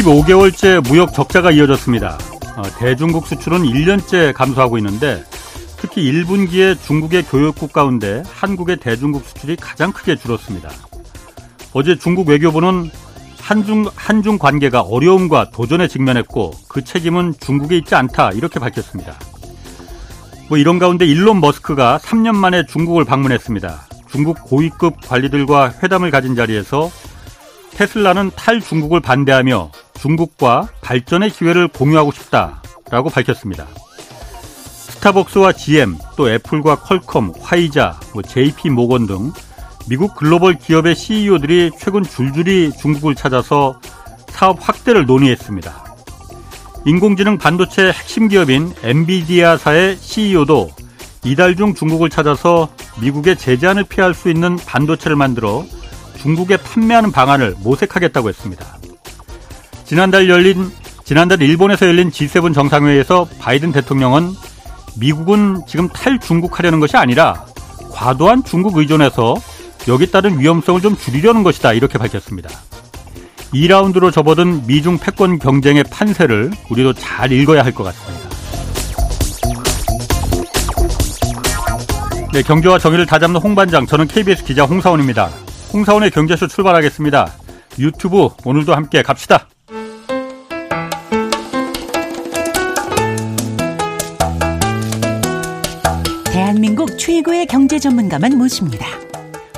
15개월째 무역 적자가 이어졌습니다. 어, 대중국 수출은 1년째 감소하고 있는데 특히 1분기에 중국의 교역국 가운데 한국의 대중국 수출이 가장 크게 줄었습니다. 어제 중국 외교부는 한중, 한중 관계가 어려움과 도전에 직면했고 그 책임은 중국에 있지 않다 이렇게 밝혔습니다. 뭐 이런 가운데 일론 머스크가 3년 만에 중국을 방문했습니다. 중국 고위급 관리들과 회담을 가진 자리에서 테슬라는 탈중국을 반대하며 중국과 발전의 기회를 공유하고 싶다라고 밝혔습니다. 스타벅스와 GM, 또 애플과 퀄컴, 화이자, 뭐 JP 모건 등 미국 글로벌 기업의 CEO들이 최근 줄줄이 중국을 찾아서 사업 확대를 논의했습니다. 인공지능 반도체 핵심 기업인 엔비디아사의 CEO도 이달 중 중국을 찾아서 미국의 제재안을 피할 수 있는 반도체를 만들어 중국에 판매하는 방안을 모색하겠다고 했습니다. 지난달 열린 지난달 일본에서 열린 G7 정상회의에서 바이든 대통령은 미국은 지금 탈중국하려는 것이 아니라 과도한 중국 의존에서 여기 따른 위험성을 좀 줄이려는 것이다 이렇게 밝혔습니다. 2라운드로 접어든 미중 패권 경쟁의 판세를 우리도 잘 읽어야 할 것 같습니다. 네, 경제와 정의를 다잡는 홍반장, 저는 KBS 기자 홍사원입니다. 홍사원의 경제쇼 출발하겠습니다. 유튜브 오늘도 함께 갑시다. 대한민국 최고의 경제 전문가만 모십니다.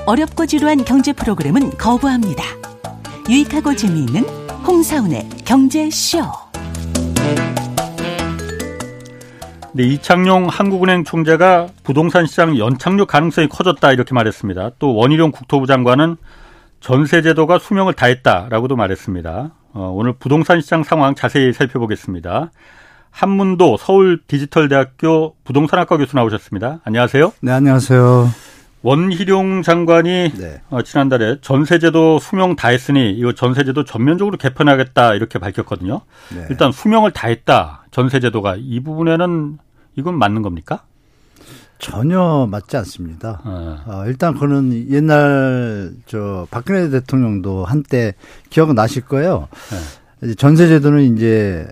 어렵고 지루한 경제 프로그램은 거부합니다. 유익하고 재미있는 홍사운의 경제쇼. 네, 이창용 한국은행 총재가 부동산 시장 연착륙 가능성이 커졌다 이렇게 말했습니다. 또 원희룡 국토부 장관은 전세제도가 수명을 다했다라고도 말했습니다. 어, 오늘 부동산 시장 상황 자세히 살펴보겠습니다. 한문도 서울 디지털대학교 부동산학과 교수 나오셨습니다. 안녕하세요. 네, 안녕하세요. 원희룡 장관이 네. 어, 지난달에 전세제도 수명 다했으니 이거 전세제도 전면적으로 개편하겠다 이렇게 밝혔거든요. 네. 일단 수명을 다했다 전세제도가 이 부분에는 이건 맞는 겁니까? 전혀 맞지 않습니다. 네. 어, 일단 그는 옛날 저 박근혜 대통령도 한때 기억 나실 거예요. 네. 전세제도는 이제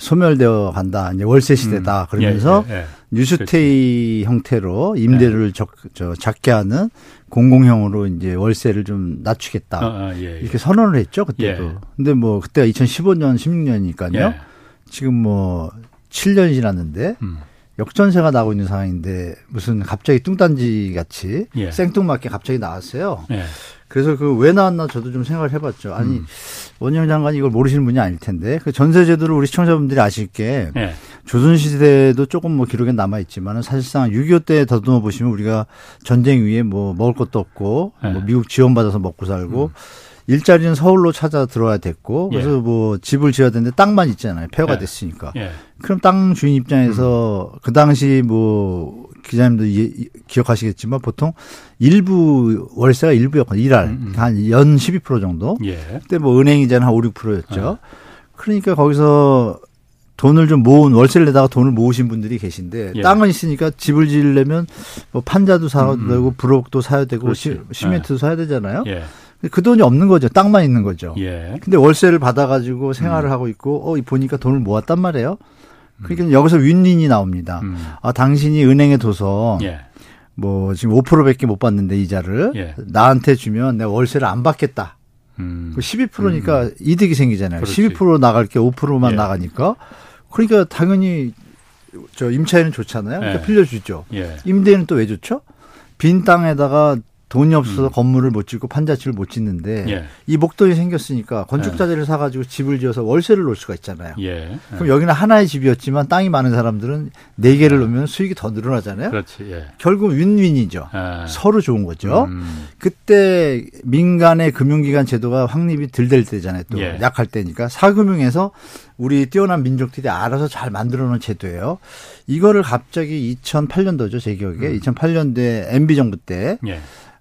소멸되어 간다. 이제 월세 시대다. 음. 그러면서 예, 예, 예. 뉴스테이 그렇지. 형태로 임대료를 예. 적, 저, 작게 하는 공공형으로 이제 월세를 좀 낮추겠다. 어, 어, 예, 예. 이렇게 선언을 했죠. 그때도. 근데 뭐 그때가 2015년, 16년이니까요. 지금 뭐 7년이 지났는데 음. 역전세가 나고 있는 상황인데 무슨 갑자기 뚱딴지 같이 생뚱맞게 갑자기 나왔어요. 그래서 그 왜 나왔나 저도 좀 생각을 해봤죠. 아니 음. 원영 장관이 이걸 모르시는 분이 아닐 텐데 그 전세제도를 우리 시청자분들이 아실 게 네. 조선시대도 조금 뭐 기록에 남아 있지만은 사실상 6.25 때 더듬어 보시면 우리가 전쟁 위에 뭐 먹을 것도 없고 네. 뭐 미국 지원받아서 먹고 살고 음. 일자리는 서울로 찾아 들어와야 됐고 그래서 예. 뭐 집을 지어야 되는데 땅만 있잖아요. 폐허가 예. 됐으니까. 예. 그럼 땅 주인 입장에서 음. 그 당시 뭐 기자님도 기억하시겠지만 보통 일부 월세가 일부 였거든요. 일할 음, 음. 한연 12% 정도. 예. 그때 뭐 은행 이자는 한 5, 6%였죠. 예. 그러니까 거기서 돈을 좀 모은 월세를 내다가 돈을 모으신 분들이 계신데 예. 땅은 있으니까 집을 지으려면 뭐 판자도 사야 음, 음. 되고 브록도 사야 되고 시, 시멘트도 예. 사야 되잖아요. 예. 그 돈이 없는 거죠. 땅만 있는 거죠. 예. 근데 월세를 받아가지고 생활을 음. 하고 있고, 어, 보니까 돈을 모았단 말이에요. 그러니까 음. 여기서 윈윈이 나옵니다. 음. 아, 당신이 은행에 둬서 예. 뭐 지금 5%밖에 못 받는데 이자를 예. 나한테 주면 내가 월세를 안 받겠다. 음. 12%니까 음. 이득이 생기잖아요. 그렇지. 12% 나갈 게 5%만 예. 나가니까. 그러니까 당연히 저 임차인은 좋잖아요. 그러니까 예. 빌려주죠. 예. 임대인은 또 왜 좋죠? 빈 땅에다가 돈이 없어서 음. 건물을 못 짓고 판자집을 못 짓는데 예. 이 목돈이 생겼으니까 건축자재를 예. 사가지고 집을 지어서 월세를 놓을 수가 있잖아요. 예. 그럼 여기는 하나의 집이었지만 땅이 많은 사람들은 네 개를 예. 놓으면 수익이 더 늘어나잖아요. 그렇지. 예. 결국 윈윈이죠. 예. 서로 좋은 거죠. 음. 그때 민간의 금융기관 제도가 확립이 덜 될 때잖아요. 또 약할 때니까 사금융에서 우리 뛰어난 민족들이 알아서 잘 만들어 놓은 제도예요. 이거를 갑자기 2008년도죠, 제 기억에. 음. 2008년도에 MB 정부 때 예.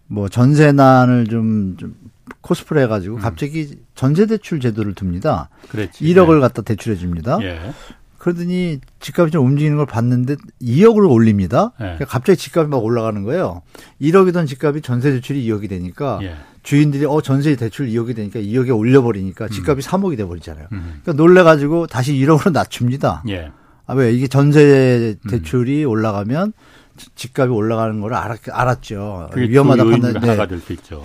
뭐 전세난을 좀, 좀 코스프레 해가지고 음. 갑자기 전세대출 제도를 둡니다. 그랬지. 1억을 네. 갖다 대출해 줍니다. 예. 그러더니 집값이 좀 움직이는 걸 봤는데 2억으로 올립니다. 네. 그러니까 갑자기 집값이 막 올라가는 거예요. 1억이던 집값이 전세 대출이 2억이 되니까 예. 주인들이 어 전세 대출 2억이 되니까 2억에 올려버리니까 음. 집값이 음. 3억이 돼버리잖아요. 음. 그러니까 놀래가지고 다시 1억으로 낮춥니다. 예. 아, 왜 이게 전세 대출이 음. 올라가면 집값이 올라가는 걸 알았, 알았죠. 위험하다 판단 네.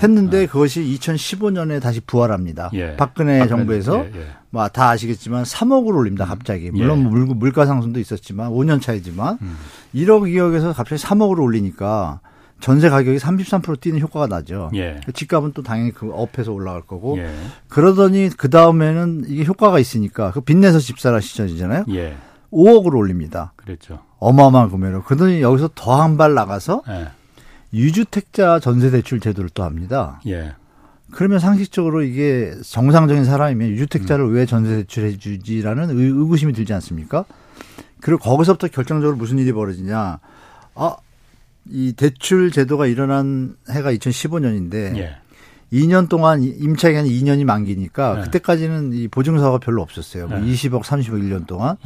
했는데 네. 그것이 2015년에 다시 부활합니다. 예. 박근혜, 박근혜, 정부에서 예, 예. 뭐다 아시겠지만 3억을 올립니다. 갑자기. 물론 예. 물, 물가 상승도 있었지만 5년 차이지만 음. 1억 2억에서 갑자기 3억을 올리니까 전세 가격이 33% 뛰는 효과가 나죠. 예. 집값은 또 당연히 그 업해서 올라갈 거고. 예. 그러더니 그 다음에는 이게 효과가 있으니까 그 빚내서 집사라 시절이잖아요. 예. 5억을 올립니다. 그랬죠. 어마어마한 금액으로. 그러더니 여기서 더 한 발 나가서 예. 유주택자 전세 대출 제도를 또 합니다. 예. 그러면 상식적으로 이게 정상적인 사람이면 유주택자를 음. 왜 전세 대출해 주지라는 의구심이 들지 않습니까? 그리고 거기서부터 결정적으로 무슨 일이 벌어지냐. 아, 이 대출 제도가 일어난 해가 2015년인데 예. 2년 동안 임차 기간이 2년이 만기니까 예. 그때까지는 이 보증사가 별로 없었어요. 뭐 예. 20억, 30억 1년 동안.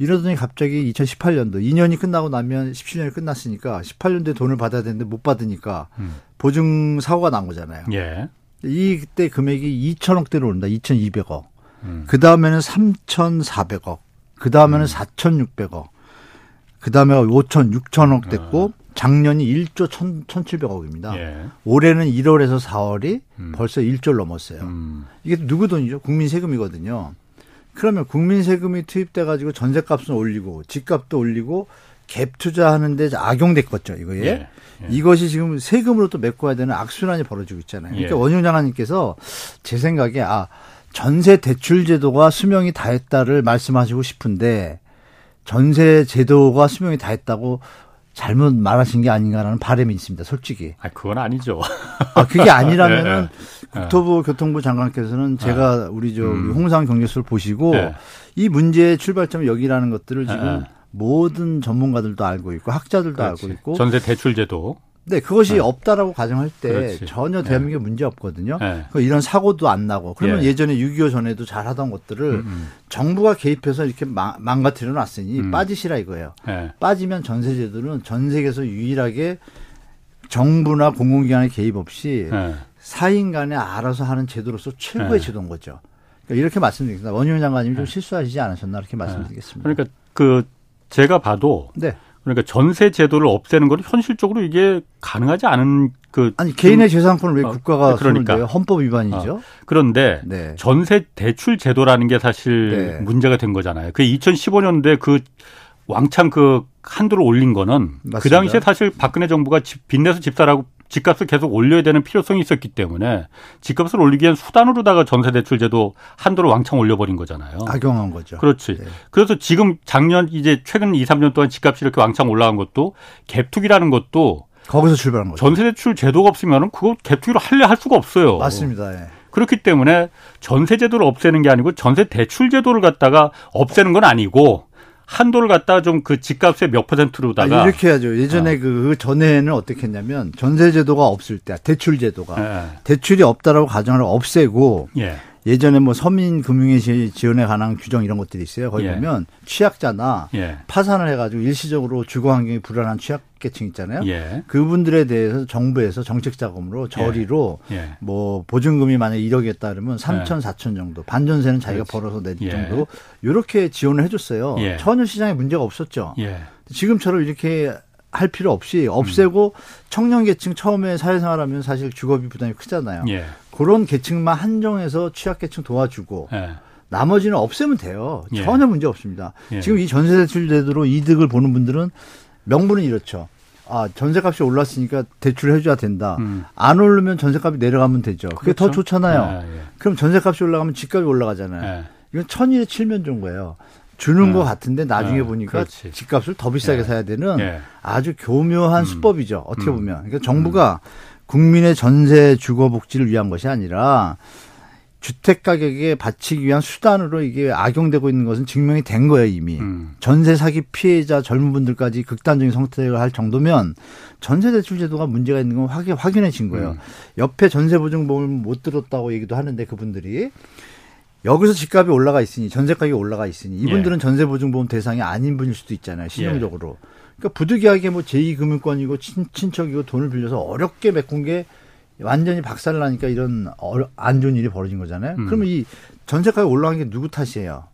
예. 이러더니 갑자기 2018년도 2년이 끝나고 나면 17년이 끝났으니까 18년도에 돈을 받아야 되는데 못 받으니까 음. 보증 사고가 난 거잖아요. 예. 이때 금액이 2천억대로 오른다. 2,200억. 음. 그 다음에는 3,400억. 그 다음에는 음. 4,600억. 그 다음에 5천, 6천억 됐고 아. 작년이 1조 1 1,700억입니다. 예. 올해는 1월에서 4월이 음. 벌써 1조를 넘었어요. 음. 이게 누구 돈이죠? 국민 세금이거든요. 그러면 국민 세금이 투입돼 가지고 전세 값은 올리고 집값도 올리고 갭 투자하는데 악용됐겠죠 이거에 예. 예. 이것이 지금 세금으로 또 메꿔야 되는 악순환이 벌어지고 있잖아요. 그러니까 예. 원효 장관님께서 제 생각에 아 전세 대출 제도가 수명이 다했다를 말씀하시고 싶은데 전세 제도가 수명이 다했다고 잘못 말하신 게 아닌가라는 바람이 있습니다. 솔직히. 아, 그건 아니죠. 아, 그게 아니라면은 네, 네. 국토부 교통부 장관께서는 제가 네. 우리 저 음. 홍상 경제수를 보시고 네. 이 문제의 출발점 여기라는 것들을 지금 네. 모든 전문가들도 알고 있고 학자들도 그렇지. 알고 있고 전세 대출 제도 네, 그것이 네. 없다라고 가정할 때 그렇지. 전혀 네. 대한민국에 네. 문제 없거든요. 네. 이런 사고도 안 나고 그러면 예. 전에 6.25 전에도 잘 하던 것들을 음, 음. 정부가 개입해서 이렇게 망, 가뜨려 놨으니 음. 빠지시라 이거예요. 네. 빠지면 전세제도는 전 세계에서 유일하게 정부나 공공기관의 개입 없이 네. 사인 간에 알아서 하는 제도로서 최고의 제도인 거죠. 그러니까 이렇게 말씀드리겠습니다. 원효 장관님이 좀 실수하시지 않으셨나 이렇게 말씀드리겠습니다. 그러니까 그 제가 봐도 네. 그러니까 전세 제도를 없애는 건 현실적으로 이게 가능하지 않은 그 아니 개인의 재산권을 왜 어, 국가가 그러니까 손을 헌법 위반이죠. 어. 그런데 네. 전세 대출 제도라는 게 사실 네. 문제가 된 거잖아요. 그 2015년도에 그 왕창 그 한도를 올린 거는 그 맞습니다. 그 당시에 사실 박근혜 정부가 집 빚내서 집 사라고 집값을 계속 올려야 되는 필요성이 있었기 때문에 집값을 올리기 위한 수단으로다가 전세대출제도 한도를 왕창 올려버린 거잖아요. 악용한 거죠. 그렇지. 네. 그래서 지금 작년 이제 최근 2, 3년 동안 집값이 이렇게 왕창 올라간 것도 갭투기라는 것도 거기서 출발한 거죠. 전세대출 제도가 없으면은 그거 갭투기로 할래 할 수가 없어요. 맞습니다. 예. 그렇기 때문에 전세 제도를 없애는 게 아니고 전세 대출 제도를 갖다가 없애는 건 아니고 한도를 갖다가 좀그 집값의 몇 퍼센트로다가 아, 이렇게 해야죠. 예전에 어. 그 전에는 어떻게 했냐면 전세 제도가 없을 때 대출 제도가 예. 대출이 없다라고 가정을 없애고 예. 예전에 뭐 서민 금융의 지원에 관한 규정 이런 것들이 있어요. 거기 예. 보면 취약자나 예. 파산을 해가지고 일시적으로 주거 환경이 불안한 취약계층 있잖아요. 예. 그분들에 대해서 정부에서 정책 자금으로 저리로 예. 예. 뭐 보증금이 만약 에 1억이었다 그러면 3천, 4천 정도 반전세는 자기가 그렇지. 벌어서 낼 예. 정도 이렇게 지원을 해줬어요. 전혀 시장에 문제가 없었죠. 지금처럼 이렇게 할 필요 없이 없애고 음. 청년 계층 처음에 사회생활하면 사실 주거비 부담이 크잖아요. 예. 그런 계층만 한정해서 취약계층 도와주고 예. 나머지는 없애면 돼요. 예. 전혀 문제 없습니다. 예. 지금 이 전세 대출 제도로 이득을 보는 분들은 명분은 이렇죠. 아, 전세값이 올랐으니까 대출을 해줘야 된다. 음. 안 오르면 전세값이 내려가면 되죠. 그게 그렇죠? 더 좋잖아요. 예, 예. 그럼 전세값이 올라가면 집값이 올라가잖아요. 이건 천일에 칠면 좋은 거예요. 주는 네. 것 같은데 나중에 네. 보니까 그렇지. 집값을 더 비싸게 네. 사야 되는 네. 아주 교묘한 음. 수법이죠. 어떻게 음. 보면. 그러니까 정부가 음. 국민의 전세 주거 복지를 위한 것이 아니라 주택 가격에 받치기 위한 수단으로 이게 악용되고 있는 것은 증명이 된 거예요, 이미. 음. 전세 사기 피해자 젊은 분들까지 극단적인 선택을 할 정도면 전세 대출 제도가 문제가 있는 건 확인, 확인해진 거예요. 음. 옆에 전세 보증보험을 못 들었다고 얘기도 하는데 그분들이 여기서 집값이 올라가 있으니 전세 가격이 올라가 있으니 이분들은 예. 전세 보증보험 대상이 아닌 분일 수도 있잖아요. 신용적으로. 예. 그러니까 부득이하게 뭐 제2금융권이고 친, 친척이고 돈을 빌려서 어렵게 메꾼 게 완전히 박살 나니까 이런 안 좋은 일이 벌어진 거잖아요. 음. 그러면 이 전세 가격 올라간 게 누구 탓이에요?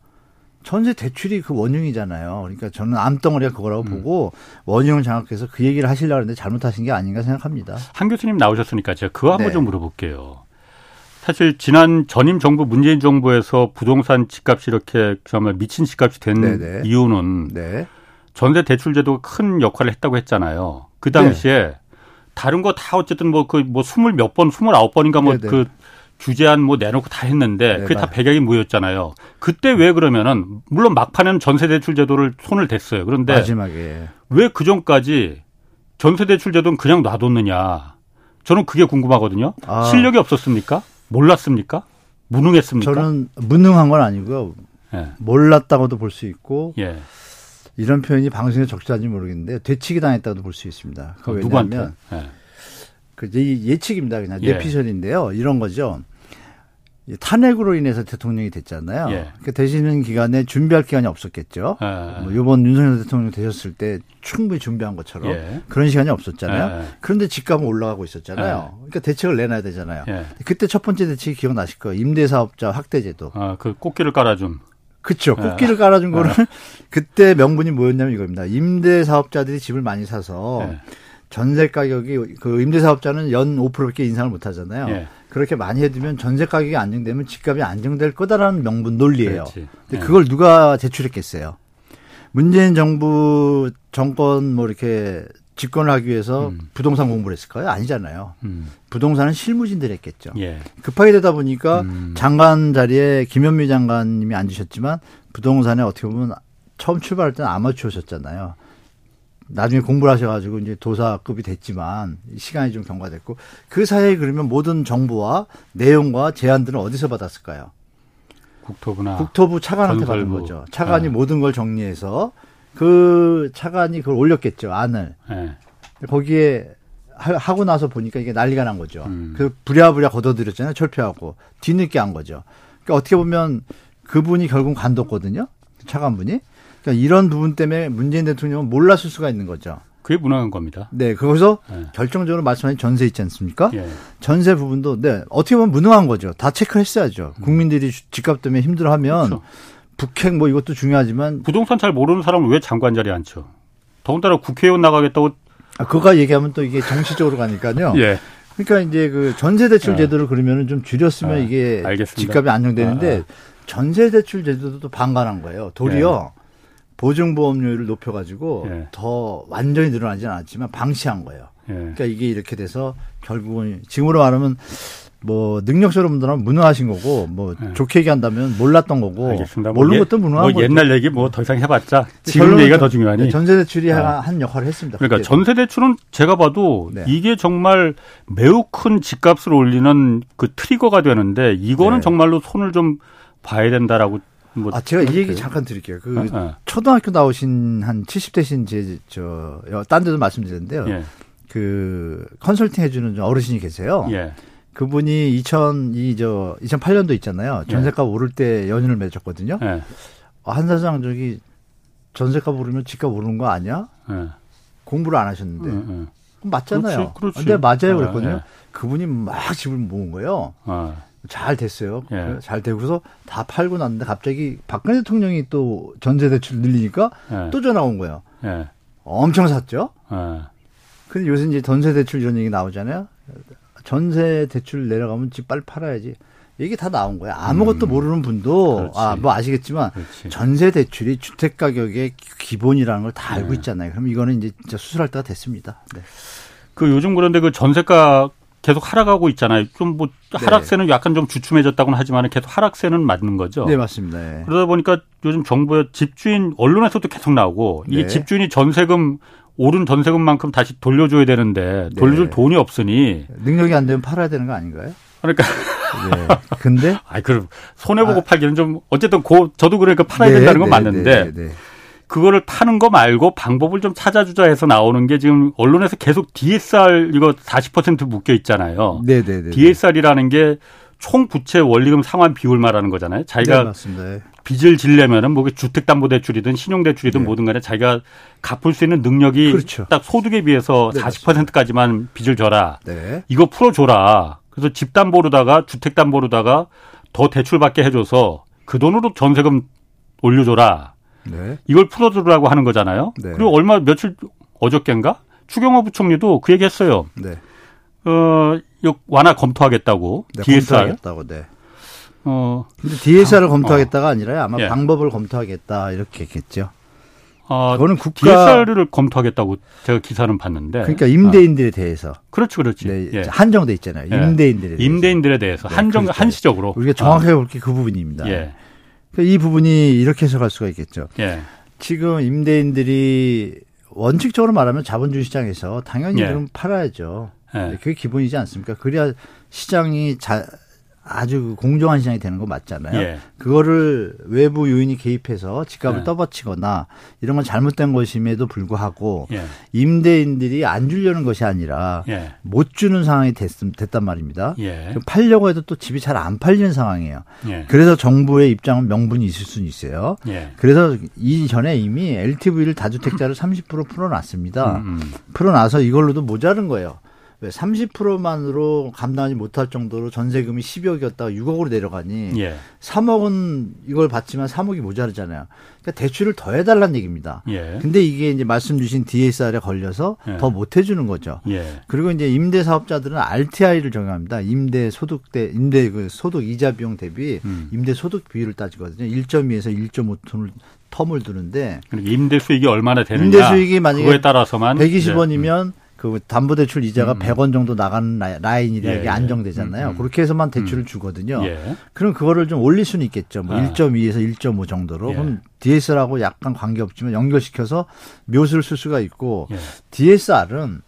전세 대출이 그 원흉이잖아요. 그러니까 저는 암덩어리가 그거라고 음. 보고 원흉을 장악해서 그 얘기를 하시려고 하는데 잘못하신 게 아닌가 생각합니다. 한 교수님 나오셨으니까 제가 그거 한번 네. 좀 물어볼게요. 사실 지난 전임 정부 문재인 정부에서 부동산 집값이 이렇게 정말 미친 집값이 된 네네. 네. 이유는 네. 전세 대출 제도가 큰 역할을 했다고 했잖아요. 그 당시에 네. 다른 거 다 어쨌든 뭐 그뭐 그뭐 스물 몇 번, 스물아홉 번인가 뭐 그 규제안 뭐 내놓고 다 했는데 네, 그게 다 배경이 뭐였잖아요. 그때 왜 그러면은 물론 막판에는 전세 대출 제도를 손을 댔어요. 그런데 마지막에 왜 그 전까지 전세 대출 제도는 그냥 놔뒀느냐? 저는 그게 궁금하거든요. 아. 실력이 없었습니까? 몰랐습니까? 무능했습니까? 저는 무능한 건 아니고요. 예. 몰랐다고도 볼 수 있고 예. 이런 표현이 방송에 적절한지 모르겠는데 되치기 당했다고도 볼 수 있습니다. 그 누구한테? 예. 그 예측입니다. 그냥 예. 내피셜인데요. 이런 거죠. 탄핵으로 인해서 대통령이 됐잖아요. 예. 그 되시는 기간에 준비할 기간이 없었겠죠. 예. 뭐 이번 윤석열 대통령 되셨을 때 충분히 준비한 것처럼 예. 그런 시간이 없었잖아요. 예. 그런데 집값은 올라가고 있었잖아요. 예. 그러니까 대책을 내놔야 되잖아요. 예. 그때 첫 번째 대책이 기억나실 거예요. 임대사업자 확대제도. 아, 그 꽃길을 깔아준. 그렇죠. 꽃길을 깔아준 거는 그때 명분이 뭐였냐면 이겁니다. 임대 사업자들이 집을 많이 사서 전세 가격이 그 임대 사업자는 연 5%밖에 인상을 못 하잖아요. 예. 그렇게 많이 해두면 전세 가격이 안정되면 집값이 안정될 거다라는 명분 논리예요. 그렇지. 근데 예. 그걸 누가 제출했겠어요? 문재인 정부 정권 뭐 이렇게 집권을 하기 위해서 음. 부동산 공부를 했을까요? 아니잖아요. 음. 부동산은 실무진들이 했겠죠. 예. 급하게 되다 보니까 음. 장관 자리에 김현미 장관님이 앉으셨지만 부동산에 어떻게 보면 처음 출발할 때는 아마추어셨잖아요. 나중에 공부를 하셔가지고 이제 도사급이 됐지만 시간이 좀 경과됐고 그 사이에 그러면 모든 정보와 내용과 제안들은 어디서 받았을까요? 국토부나 국토부 차관한테. 받은 거죠. 차관이 네. 모든 걸 정리해서 그 차관이 그걸 올렸겠죠 안을 네. 거기에 하 고 나서 보니까 이게 난리가 난 거죠. 음. 그 부랴부랴 걷어들였잖아요. 철폐하고 뒤늦게 한 거죠. 그러니까 어떻게 보면 그분이 결국 관뒀거든요. 차관분이. 그러니까 이런 부분 때문에 문재인 대통령은 몰랐을 수가 있는 거죠. 그게 무능한 겁니다. 네, 거기서 네. 결정적으로 말씀하신 전세 있지 않습니까? 예. 전세 부분도 네 어떻게 보면 무능한 거죠. 다 체크했어야죠. 음. 국민들이 집값 때문에 힘들어하면 그렇죠. 북핵 뭐 이것도 중요하지만 부동산 잘 모르는 사람은 왜 장관 자리에 앉죠? 더군다나 국회의원 나가겠다고 아, 그거 얘기하면 또 이게 정치적으로 가니까요. 예. 그러니까 이제 그 전세 대출 예. 제도를 그러면은 좀 줄였으면 아, 이게 알겠습니다. 집값이 안정되는데 아, 아. 전세 대출 제도도 반감한 거예요. 도리어 예. 보증보험료를 높여가지고 예. 더 완전히 늘어나지는 않았지만 방치한 거예요. 예. 그러니까 이게 이렇게 돼서 결국은 지금으로 말하면 뭐 능력적으로 분들은 무능하신 거고 뭐 예. 좋게 얘기한다면 몰랐던 거고 알겠습니다. 뭐 모르는 뭐 것도 무능한 뭐 옛날 얘기 뭐 더 이상 해봤자 지금 얘기가 더 중요하니 전세 대출이 아. 한 역할을 했습니다. 그러니까 전세 대출은 제가 봐도 네. 이게 정말 매우 큰 집값을 올리는 그 트리거가 되는데 이거는 네. 정말로 손을 좀 봐야 된다라고 뭐 아, 제가 이 얘기 잠깐 드릴게요. 그 아, 아. 초등학교 나오신 한 70대신 제, 저, 딴 데도 말씀드렸는데요. 예. 그 컨설팅 해주는 어르신이 계세요. 예. 그분이 2000, 이, 저, 2008년도 있잖아요. 전세값 예. 오를 때 연인을 맺었거든요. 예. 아, 한 사장 저기 전세값 오르면 집값 오르는 거 아니야? 예. 공부를 안 하셨는데. 음, 맞잖아요. 그렇지, 그렇지. 근데 맞아요. 그랬거든요. 그분이 막 집을 모은 거예요. 아. 잘 됐어요. 예. 잘 되고서 다 팔고 났는데 갑자기 박근혜 대통령이 또 전세 대출 늘리니까 예. 또 전화 온 거예요. 예. 엄청 샀죠. 예. 근데 요새 이제 전세 대출 이런 얘기 나오잖아요. 전세 대출 내려가면 집 빨리 팔아야지. 이게 다 나온 거야. 아무것도 음. 모르는 분도 아 뭐 아시겠지만 그렇지. 전세 대출이 주택 가격의 기본이라는 걸 다 알고 네. 있잖아요. 그럼 이거는 이제 진짜 수술할 때가 됐습니다. 네. 그 요즘 그런데 그 전세가 계속 하락하고 있잖아요. 좀뭐 네. 하락세는 약간 좀 주춤해졌다고는 하지만 계속 하락세는 맞는 거죠. 네, 맞습니다. 네. 그러다 보니까 요즘 정부의 집주인 언론에서도 계속 나오고 이 네. 집주인이 전세금 오른 전세금만큼 다시 돌려줘야 되는데 돌려줄 네. 돈이 없으니 능력이 안 되면 팔아야 되는 거 아닌가요? 그러니까 네. 근데 아, 그 손해 보고 아. 팔기는 좀 어쨌든 고 저도 그러니까 팔아야 네, 된다는 건 맞는데 그거를 파는 거 말고 방법을 좀 찾아주자 해서 나오는 게 지금 언론에서 계속 DSR 이거 40% 묶여 있잖아요. 네네네. DSR이라는 게 총 부채 원리금 상환 비율 말하는 거잖아요. 자기가 네, 빚을 질려면은 뭐 주택담보대출이든 신용대출이든 네. 뭐든 간에 자기가 갚을 수 있는 능력이 그렇죠. 딱 소득에 비해서 네, 40%까지만 빚을 져라. 네. 이거 풀어줘라. 그래서 집담보로다가 주택담보로다가 더 대출받게 해줘서 그 돈으로 전세금 올려줘라. 네. 이걸 풀어주라고 하는 거잖아요. 네. 그리고 얼마 며칠 어저께인가 추경호 부총리도 그 얘기했어요. 네. 어, 완화 검토하겠다고. 네, DSR. 검토하겠다고. 네. 어. 근데 DSR을 방, 검토하겠다가 어. 아니라 아마 예. 방법을 검토하겠다 이렇게 했겠죠. 아, 그거는 국가 DSR을 검토하겠다고 제가 기사는 봤는데. 그러니까 임대인들에 아. 대해서. 그렇지, 그렇지. 네, 예. 한정돼 있잖아요. 예. 임대인들에 대해서. 임대인들에 대해서 네, 한정 그렇죠. 한시적으로. 우리가 정확하게 아. 볼게 그 부분입니다. 예. 그러니까 이 부분이 이렇게 해석할 수가 있겠죠. 예. 지금 임대인들이 원칙적으로 말하면 자본주의 시장에서 당연히 예. 그럼 팔아야죠. 예. 그게 기본이지 않습니까? 그래야 시장이 자, 아주 공정한 시장이 되는 거 맞잖아요. 예. 그거를 외부 요인이 개입해서 집값을 예. 떠받치거나 이런 건 잘못된 것임에도 불구하고 예. 임대인들이 안 주려는 것이 아니라 예. 못 주는 상황이 됐, 됐단 말입니다. 예. 팔려고 해도 또 집이 잘 안 팔리는 상황이에요. 예. 그래서 정부의 입장은 명분이 있을 수는 있어요. 그래서 이전에 이미 LTV를 다주택자를 30% 풀어놨습니다. 음, 음. 풀어놔서 이걸로도 모자른 거예요. 왜 30%만으로 감당하지 못할 정도로 전세금이 10억이었다가 6억으로 내려가니 예. 3억은 이걸 받지만 3억이 모자르잖아요. 그러니까 대출을 더 해달라는 얘기입니다. 예. 근데 이게 이제 말씀 주신 DSR에 걸려서 예. 더못 해주는 거죠. 예. 그리고 이제 임대 사업자들은 RTI를 적용합니다. 임대 소득 대 임대 그 소득 이자 비용 대비 음. 임대 소득 비율을 따지거든요. 1.2에서 1.5톤을 텀을 두는데 임대 수익이 얼마나 되느냐 임대 수익이 만약에 그거에 따라서만 120원이면 음. 그 담보 대출 이자가 음. 100원 정도 나가는 라인이 예, 게 예. 안정되잖아요. 음, 음. 그렇게 해서만 대출을 음. 주거든요. 예. 그럼 그거를 좀 올릴 수는 있겠죠. 뭐 아. 1.2에서 1.5 정도로. 예. 그럼 DSR하고 약간 관계없지만 연결시켜서 묘수를 쓸 수가 있고 예. DSR은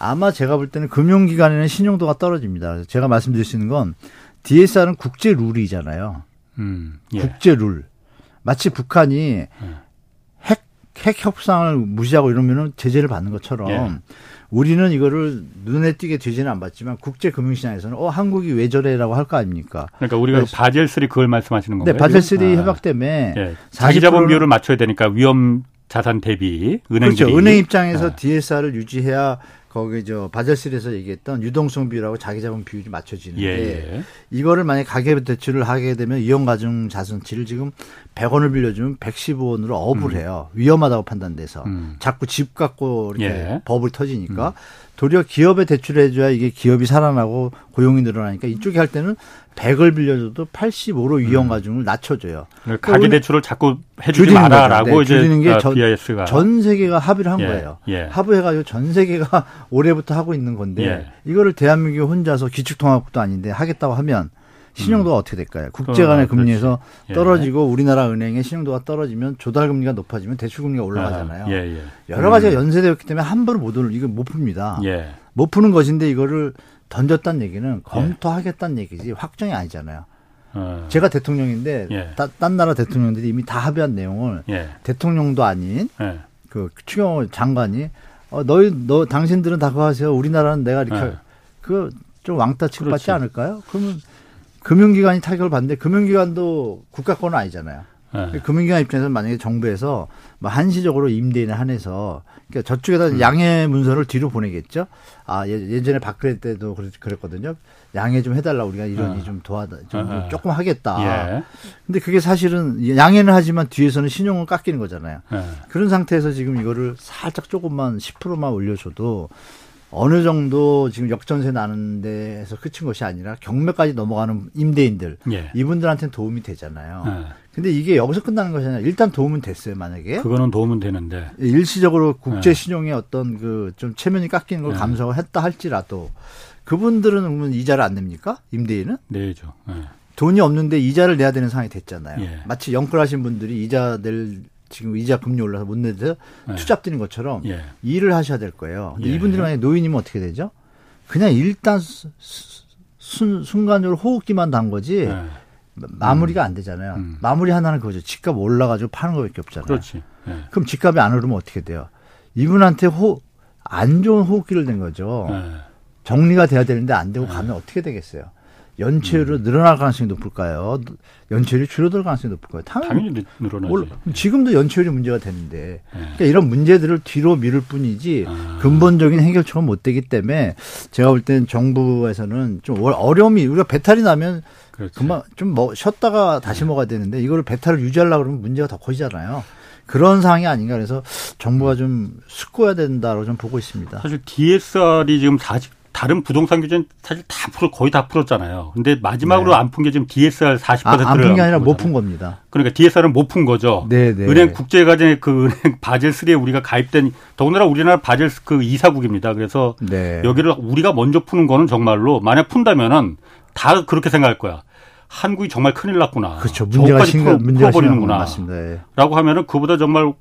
아마 제가 볼 때는 금융기관에는 신용도가 떨어집니다. 제가 말씀드릴 수 있는 건 DSR은 국제 룰이잖아요. 음, 예. 국제 룰. 마치 북한이 예. 핵, 핵 협상을 무시하고 이러면은 제재를 받는 것처럼 예. 우리는 이거를 눈에 띄게 되지는 않았지만 국제 금융시장에서는 어 한국이 왜 저래라고 할 거 아닙니까? 그러니까 우리가 바젤 3 그걸 말씀하시는 건가요? 네, 바젤 3 협약 때문에 네. 자기 자본 비율을 맞춰야 되니까 위험 자산 대비 은행들이 그렇죠. 은행 입장에서 네. DSR을 유지해야 거기 저 바젤실에서 얘기했던 유동성 비율하고 자기 자본 비율이 맞춰지는데 예, 예. 이거를 만약 에 가계 대출을 하게 되면 이용 가중 자산치를 지금 100원을 빌려주면 115원으로 업을 음. 해요. 위험하다고 판단돼서 음. 자꾸 집 갖고 이렇게 예. 법을 터지니까 음. 도리어 기업에 대출해 줘야 이게 기업이 살아나고 고용이 늘어나니까 이쪽에 할 때는 100을 빌려줘도 85로 위험 가중을 낮춰줘요. 그러니까 가계 대출을 자꾸 해주지 마라라고 네, 이제 줄이는 게 전, BIS가. 전 세계가 합의를 한 예, 거예요. 예. 합의해가지고 전 세계가 올해부터 하고 있는 건데 예. 이거를 대한민국이 혼자서 기축통화국도 아닌데 하겠다고 하면 신용도가 음. 어떻게 될까요? 국제 간의 금리에서 예. 떨어지고 우리나라 은행의 신용도가 떨어지면 조달 금리가 높아지면 대출 금리가 올라가잖아요. 아, 예, 예. 여러 가지가 음. 연쇄되었기 때문에 함부로 못 오는 이거 못 풉니다. 예. 못 푸는 것인데 이거를 던졌다는 얘기는 검토하겠다는 얘기지 확정이 아니잖아요. 어. 제가 대통령인데 예. 따, 딴 나라 대통령들이 이미 다 합의한 내용을 대통령도 아닌 그 추경호 장관이 어, 너희 너 당신들은 다 그거 하세요. 우리나라는 내가 이렇게 그 좀 왕따 취급받지 않을까요? 그러면 금융기관이 타격을 받는데 금융기관도 국가권은 아니잖아요. 네. 금융기관 입장에서 만약에 정부에서 뭐 한시적으로 임대인에 한해서 그러니까 저쪽에다 음. 양해 문서를 뒤로 보내겠죠. 아 예, 전에 박근혜 때도 그랬 거든요. 양해 좀 해달라 우리가 이런 어. 좀 도와다 좀 어. 조금 하겠다. 예. 근데 그게 사실은 양해는 하지만 뒤에서는 신용을 깎이는 거잖아요. 예. 그런 상태에서 지금 이거를 살짝 조금만 10%만 올려줘도 어느 정도 지금 역전세 나는 데에서 그친 것이 아니라 경매까지 넘어가는 임대인들 예. 이분들한테는 도움이 되잖아요. 예. 근데 이게 여기서 끝나는 것이 아니라 일단 도움은 됐어요 만약에 그거는 도움은 되는데 일시적으로 국제 예. 신용의 어떤 그 좀 체면이 깎이는 걸 예. 감소를 했다 할지라도 그분들은 그러면 이자를 안 냅니까 임대인은 내죠. 예. 돈이 없는데 이자를 내야 되는 상황이 됐잖아요. 예. 마치 영끌하신 분들이 이자 낼 지금 이자 금리 올라서 못 내서 네. 투잡되는 것처럼 예. 일을 하셔야 될 거예요. 근데 예. 이분들이 만약에 노인이면 어떻게 되죠? 그냥 일단 순, 순간적으로 호흡기만 단 거지 예. 마무리가 음. 안 되잖아요. 음. 마무리 하나는 그거죠. 집값 올라가지고 파는 거밖에 없잖아요. 그렇지. 예. 그럼 집값이 안 오르면 어떻게 돼요? 이분한테 호, 안 좋은 호흡기를 낸 거죠. 예. 정리가 돼야 되는데 안 되고 예. 가면 어떻게 되겠어요? 연체율이 음. 늘어날 가능성이 높을까요? 연체율이 줄어들 가능성이 높을까요? 당연히, 당연히 늘어나죠. 지금도 연체율이 문제가 되는데 네. 그러니까 이런 문제들을 뒤로 미룰 뿐이지 아. 근본적인 해결책은 못 되기 때문에 제가 볼 때는 정부에서는 좀 어려움이 우리가 배탈이 나면 그렇죠. 금방 좀 뭐 쉬었다가 다시 네. 먹어야 되는데 이거를 배탈을 유지하려고 그러면 문제가 더 커지잖아요. 그런 상황이 아닌가 그래서 정부가 좀 숙고해야 된다고 좀 보고 있습니다. 사실 DSR이 지금 40 다른 부동산 규제는 사실 다 풀어 거의 다 풀었잖아요. 근데 마지막으로 네. 안푼 게 지금 DSR 40%를 아, 안푼 게 아니라 못 푼 겁니다. 그러니까 DSR은 못 푼 거죠. 네, 네. 은행 국제과정의 그 은행 바젤 3에 우리가 가입된 더군다나 우리나라 바젤 그 이사국입니다. 그래서 네. 여기를 우리가 먼저 푸는 거는 정말로 만약 푼다면은 다 그렇게 생각할 거야. 한국이 정말 큰일 났구나. 그렇죠. 문제가 심각, 문제가 풀어버리는구나. 맞습니다. 예. 라고 하면은 그보다 정말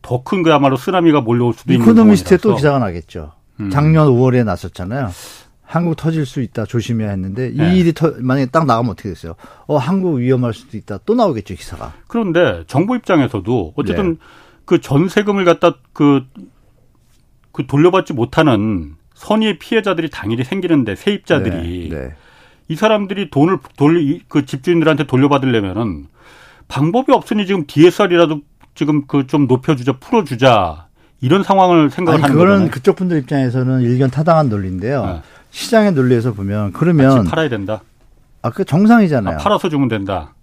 더 큰 그야말로 쓰나미가 몰려올 수도 있는 이코노미스트에 또 기사가 나겠죠. 음. 작년 5월에 났었잖아요. 한국 터질 수 있다 조심해야 했는데 이 네. 일이 터, 만약에 딱 나가면 어떻게 됐어요? 어 한국 위험할 수도 있다 또 나오겠죠 기사가. 그런데 정부 입장에서도 어쨌든 네. 그 전세금을 갖다 그, 그 돌려받지 못하는 선의의 피해자들이 당연히 생기는데 세입자들이 네. 네. 이 사람들이 돈을 돌리 그 집주인들한테 돌려받으려면은 방법이 없으니 지금 DSR이라도 지금 그 좀 높여주자 풀어주자 이런 상황을 생각을 아니, 하는 거잖아요. 그거는 그쪽 분들 입장에서는 일견 타당한 논리인데요. 네. 시장의 논리에서 보면 그러면 팔아야 된다. 아, 그 정상이잖아요. 아, 팔아서 주면 된다.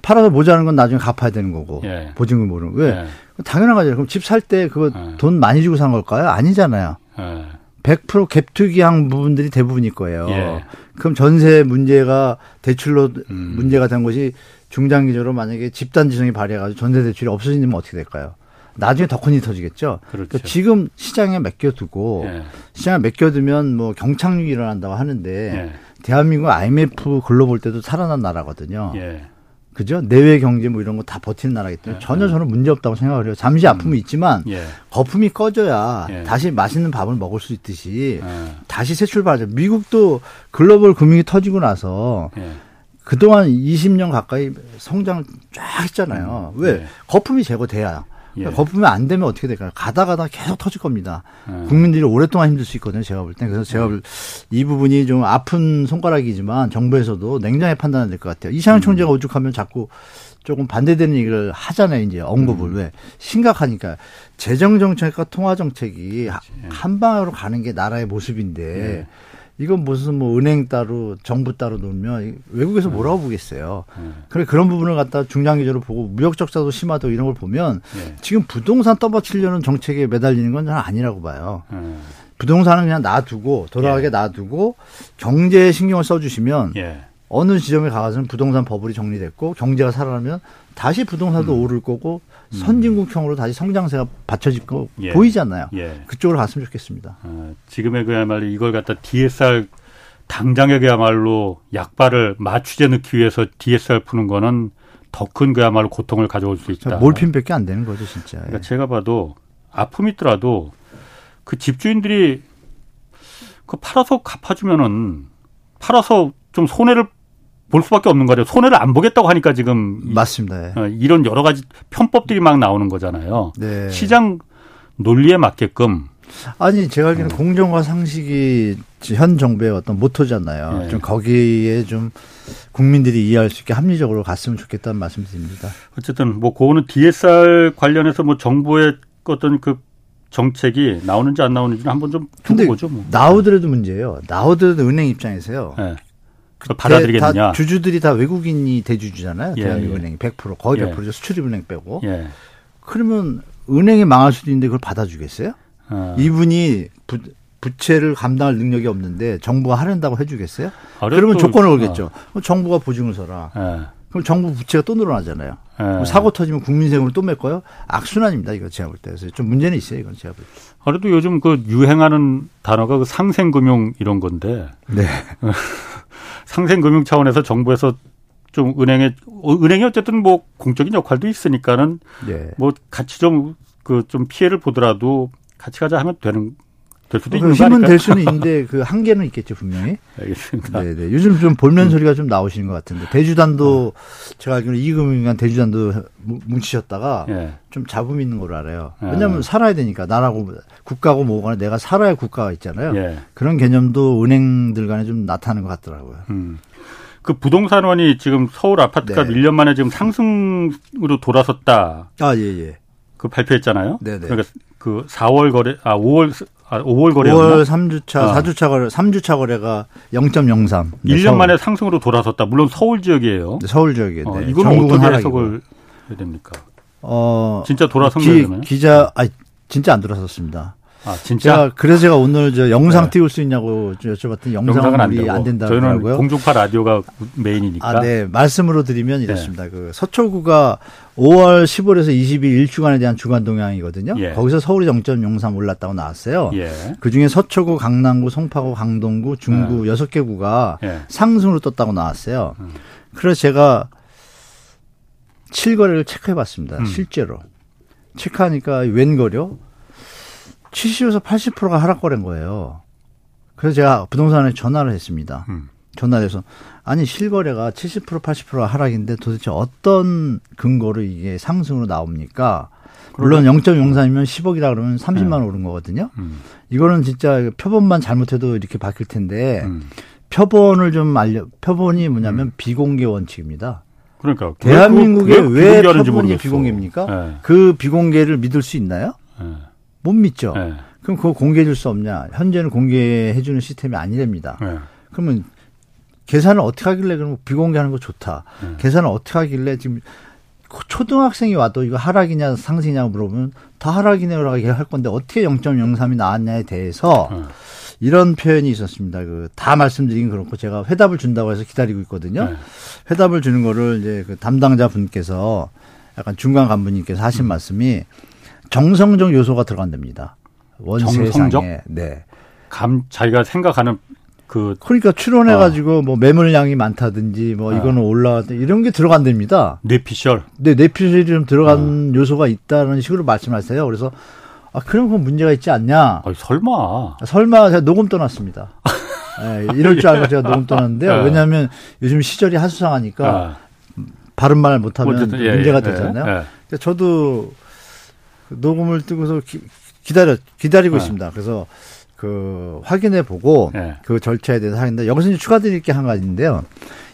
팔아서 모자라는 건 나중에 갚아야 되는 거고 예. 보증금 모르는 왜 예. 당연한 거죠. 그럼 집 살 때 그거 예. 돈 많이 주고 산 걸까요? 아니잖아요. 예. 100% 갭투기한 부분들이 대부분일 거예요. 예. 그럼 전세 문제가 대출로 음. 문제가 된 것이 중장기적으로 만약에 집단 지성이 발휘해가지고 전세 대출이 없어지면 어떻게 될까요? 나중에 더 큰 일이 터지겠죠. 그렇죠. 그러니까 지금 시장에 맡겨두고 예. 시장에 맡겨두면 뭐 경착륙이 일어난다고 하는데 예. 대한민국 IMF 글로 볼 때도 살아난 나라거든요. 예. 그죠? 내외 경제 뭐 이런 거 다 버티는 나라기 때문에 예. 전혀 저는 문제 없다고 생각을 해요. 잠시 아픔이 음. 있지만 예. 거품이 꺼져야 예. 다시 맛있는 밥을 먹을 수 있듯이 다시 새 출발하죠. 미국도 글로벌 금융이 터지고 나서 그동안 20년 가까이 성장을 쫙 했잖아요. 음. 왜? 거품이 제거돼야 예. 거품이 안 되면 어떻게 될까요? 가다 가다 계속 터질 겁니다. 예. 국민들이 오랫동안 힘들 수 있거든요. 제가 볼 때. 그래서 제가 예. 이 부분이 좀 아픈 손가락이지만 정부에서도 냉정히 판단해야 될 것 같아요. 이상현 음. 총재가 오죽하면 자꾸 조금 반대되는 얘기를 하잖아요. 이제 언급을 음. 왜 심각하니까 재정 정책과 통화 정책이 한 방향으로 가는 게 나라의 모습인데 예. 이건 무슨 뭐 은행 따로 정부 따로 놓으면 외국에서 네. 뭐라고 보겠어요. 네. 그래 그런 부분을 갖다 중장기적으로 보고 무역 적자도 심하다고 이런 걸 보면 네. 지금 부동산 떠받치려는 정책에 매달리는 건 저는 아니라고 봐요. 네. 부동산은 그냥 놔두고 돌아가게 예. 놔두고 경제에 신경을 써주시면 예. 어느 지점에 가서는 부동산 버블이 정리됐고 경제가 살아나면 다시 부동산도 음. 오를 거고 음. 선진국형으로 다시 성장세가 받쳐질 거 예. 보이잖아요. 예. 그쪽으로 갔으면 좋겠습니다. 아, 지금의 그야말로 이걸 갖다 DSR 당장에 그야말로 약발을 맞추제 넣기 위해서 DSR 푸는 거는 더 큰 그야말로 고통을 가져올 수 있다. 몰핀밖에 안 되는 거죠, 진짜. 그러니까 예. 제가 봐도 아픔 있더라도 그 집주인들이 그 팔아서 갚아주면은 팔아서 좀 손해를 볼 수밖에 없는 거죠. 손해를 안 보겠다고 하니까 지금 맞습니다. 네. 어, 이런 여러 가지 편법들이 막 나오는 거잖아요. 네. 시장 논리에 맞게끔 아니 제가 알기로는 어. 공정과 상식이 현 정부의 어떤 모토잖아요. 네. 좀 거기에 좀 국민들이 이해할 수 있게 합리적으로 갔으면 좋겠다는 말씀드립니다. 어쨌든 뭐 그거는 DSR 관련해서 뭐 정부의 어떤 그 정책이 나오는지 안 나오는지는 한번 좀 두고 보죠. 뭐. 나오더라도 문제예요. 나오더라도 은행 입장에서요. 네. 그걸 받아들이겠느냐. 다 주주들이 다 외국인이 대주주잖아요. 예, 대한민국은행이 예. 100% 거의 100%죠. 예. 수출입은행 빼고. 예. 그러면 은행이 망할 수도 있는데 그걸 받아주겠어요? 어. 이분이 부, 부채를 감당할 능력이 없는데 정부가 하른다고 해주겠어요? 그러면 조건을 걸겠죠. 어. 정부가 보증을 서라. 예. 그럼 정부 부채가 또 늘어나잖아요. 예. 사고 터지면 국민 세금을 또 맺고요. 악순환입니다. 이거 제가 볼 때. 그래서 좀 문제는 있어요. 이건 제가 볼 때. 그래도 요즘 그 유행하는 단어가 그 상생금융 이런 건데. 네. 상생금융 차원에서 정부에서 좀 은행에 은행이 어쨌든 뭐 공적인 역할도 있으니까는 네. 뭐 같이 좀 그좀 그 좀 피해를 보더라도 같이 가자 하면 되는 될 수도 그 힘은 될 수는 있는데 그 한계는 있겠죠 분명히. 알겠습니다. 네, 네. 요즘 좀 볼면 소리가 좀 나오시는 것 같은데 대주단도 어. 제가 알기로 이금융간 대주단도 뭉치셨다가 예. 좀 잡음 있는 걸로 알아요. 예. 왜냐하면 예. 살아야 되니까 나라고 국가고 뭐거나 내가 살아야 국가가 있잖아요. 예. 그런 개념도 은행들 간에 좀 나타나는 것 같더라고요. 음. 그 부동산원이 지금 서울 아파트가 네. 1년 만에 지금 상승으로 돌아섰다. 아, 예, 예. 그 발표했잖아요. 네, 네. 그러니까 그 4월 거래, 아, 5월, 아, 5월 거래. 5월 3주차, 아. 4주차 거래, 3주차 거래가 0.03. 1년 서울. 만에 상승으로 돌아섰다. 물론 서울 지역이에요. 네, 서울 지역이에요. 어, 네. 이건 어떻게 해석을 해야 됩니까? 어, 진짜 돌아선 거예요? 기자, 아 진짜 안 돌아섰습니다. 아, 진짜? 제가 그래서 제가 오늘 저 영상 네. 띄울 수 있냐고 여쭤봤더니 영상은 안, 우리 안 된다고 저희는 공중파 라디오가 메인이니까. 아, 네. 말씀으로 드리면 네. 이렇습니다. 네. 그 서초구가 5월 15일에서 20일 1주간에 대한 주간 동향이거든요. 예. 거기서 서울이 0.03 올랐다고 나왔어요. 예. 그중에 서초구, 강남구, 송파구, 강동구, 중구 예. 6개 구가 예. 상승으로 떴다고 나왔어요. 음. 그래서 제가 7거래를 체크해 봤습니다. 음. 실제로. 체크하니까 웬 거려? 70에서 80%가 하락거래인 거예요. 그래서 제가 부동산에 전화를 했습니다. 음. 전화해서 아니 실거래가 70% 80%가 하락인데 도대체 어떤 근거로 이게 상승으로 나옵니까? 물론 0.03이면 10억이라 그러면 30만 원 네. 오른 거거든요. 음. 이거는 진짜 표본만 잘못해도 이렇게 바뀔 텐데 음. 표본을 좀 알려 표본이 뭐냐면 음. 비공개 원칙입니다. 그러니까 대한민국에 왜, 왜 표본이 모르겠어. 비공개입니까? 네. 그 비공개를 믿을 수 있나요? 네. 못 믿죠. 네. 그럼 그거 공개해 줄 수 없냐? 현재는 공개해 주는 시스템이 아니랍니다. 네. 그러면 계산을 어떻게 하길래 그러면 비공개하는 거 좋다. 네. 계산을 어떻게 하길래 지금 초등학생이 와도 이거 하락이냐 상승이냐 물어보면 다 하락이냐라고 할 건데 어떻게 0.03이 나왔냐에 대해서 네. 이런 표현이 있었습니다. 그 다 말씀드리긴 그렇고 제가 회답을 준다고 해서 기다리고 있거든요. 네. 회답을 주는 거를 이제 그 담당자 분께서 약간 중간 간부님께서 하신 음. 말씀이 정성적 요소가 들어간답니다. 원세상에. 네. 감 자기가 생각하는 그 그러니까 출원해 가지고 어. 뭐 매물량이 많다든지 뭐 어. 이거는 올라왔다 이런 게 들어간답니다. 뇌피셜. 네, 뇌피셜이 좀 들어간 어. 요소가 있다는 식으로 말씀하세요. 그래서 아 그럼 그 문제가 있지 않냐? 아니, 설마. 설마 제가 녹음 떠났습니다. 네, 이럴 줄 알고 제가 녹음 떠났는데요. 네. 왜냐하면 요즘 시절이 하수상하니까 바른 말 못하면 예, 문제가 예, 되잖아요. 예. 그러니까 저도 녹음을 뜨고서 기, 기다려 기다리고 네. 있습니다. 그래서 그 확인해 보고 네. 그 절차에 대해서 하는데 여기서 이제 추가드릴 게 한 가지인데요.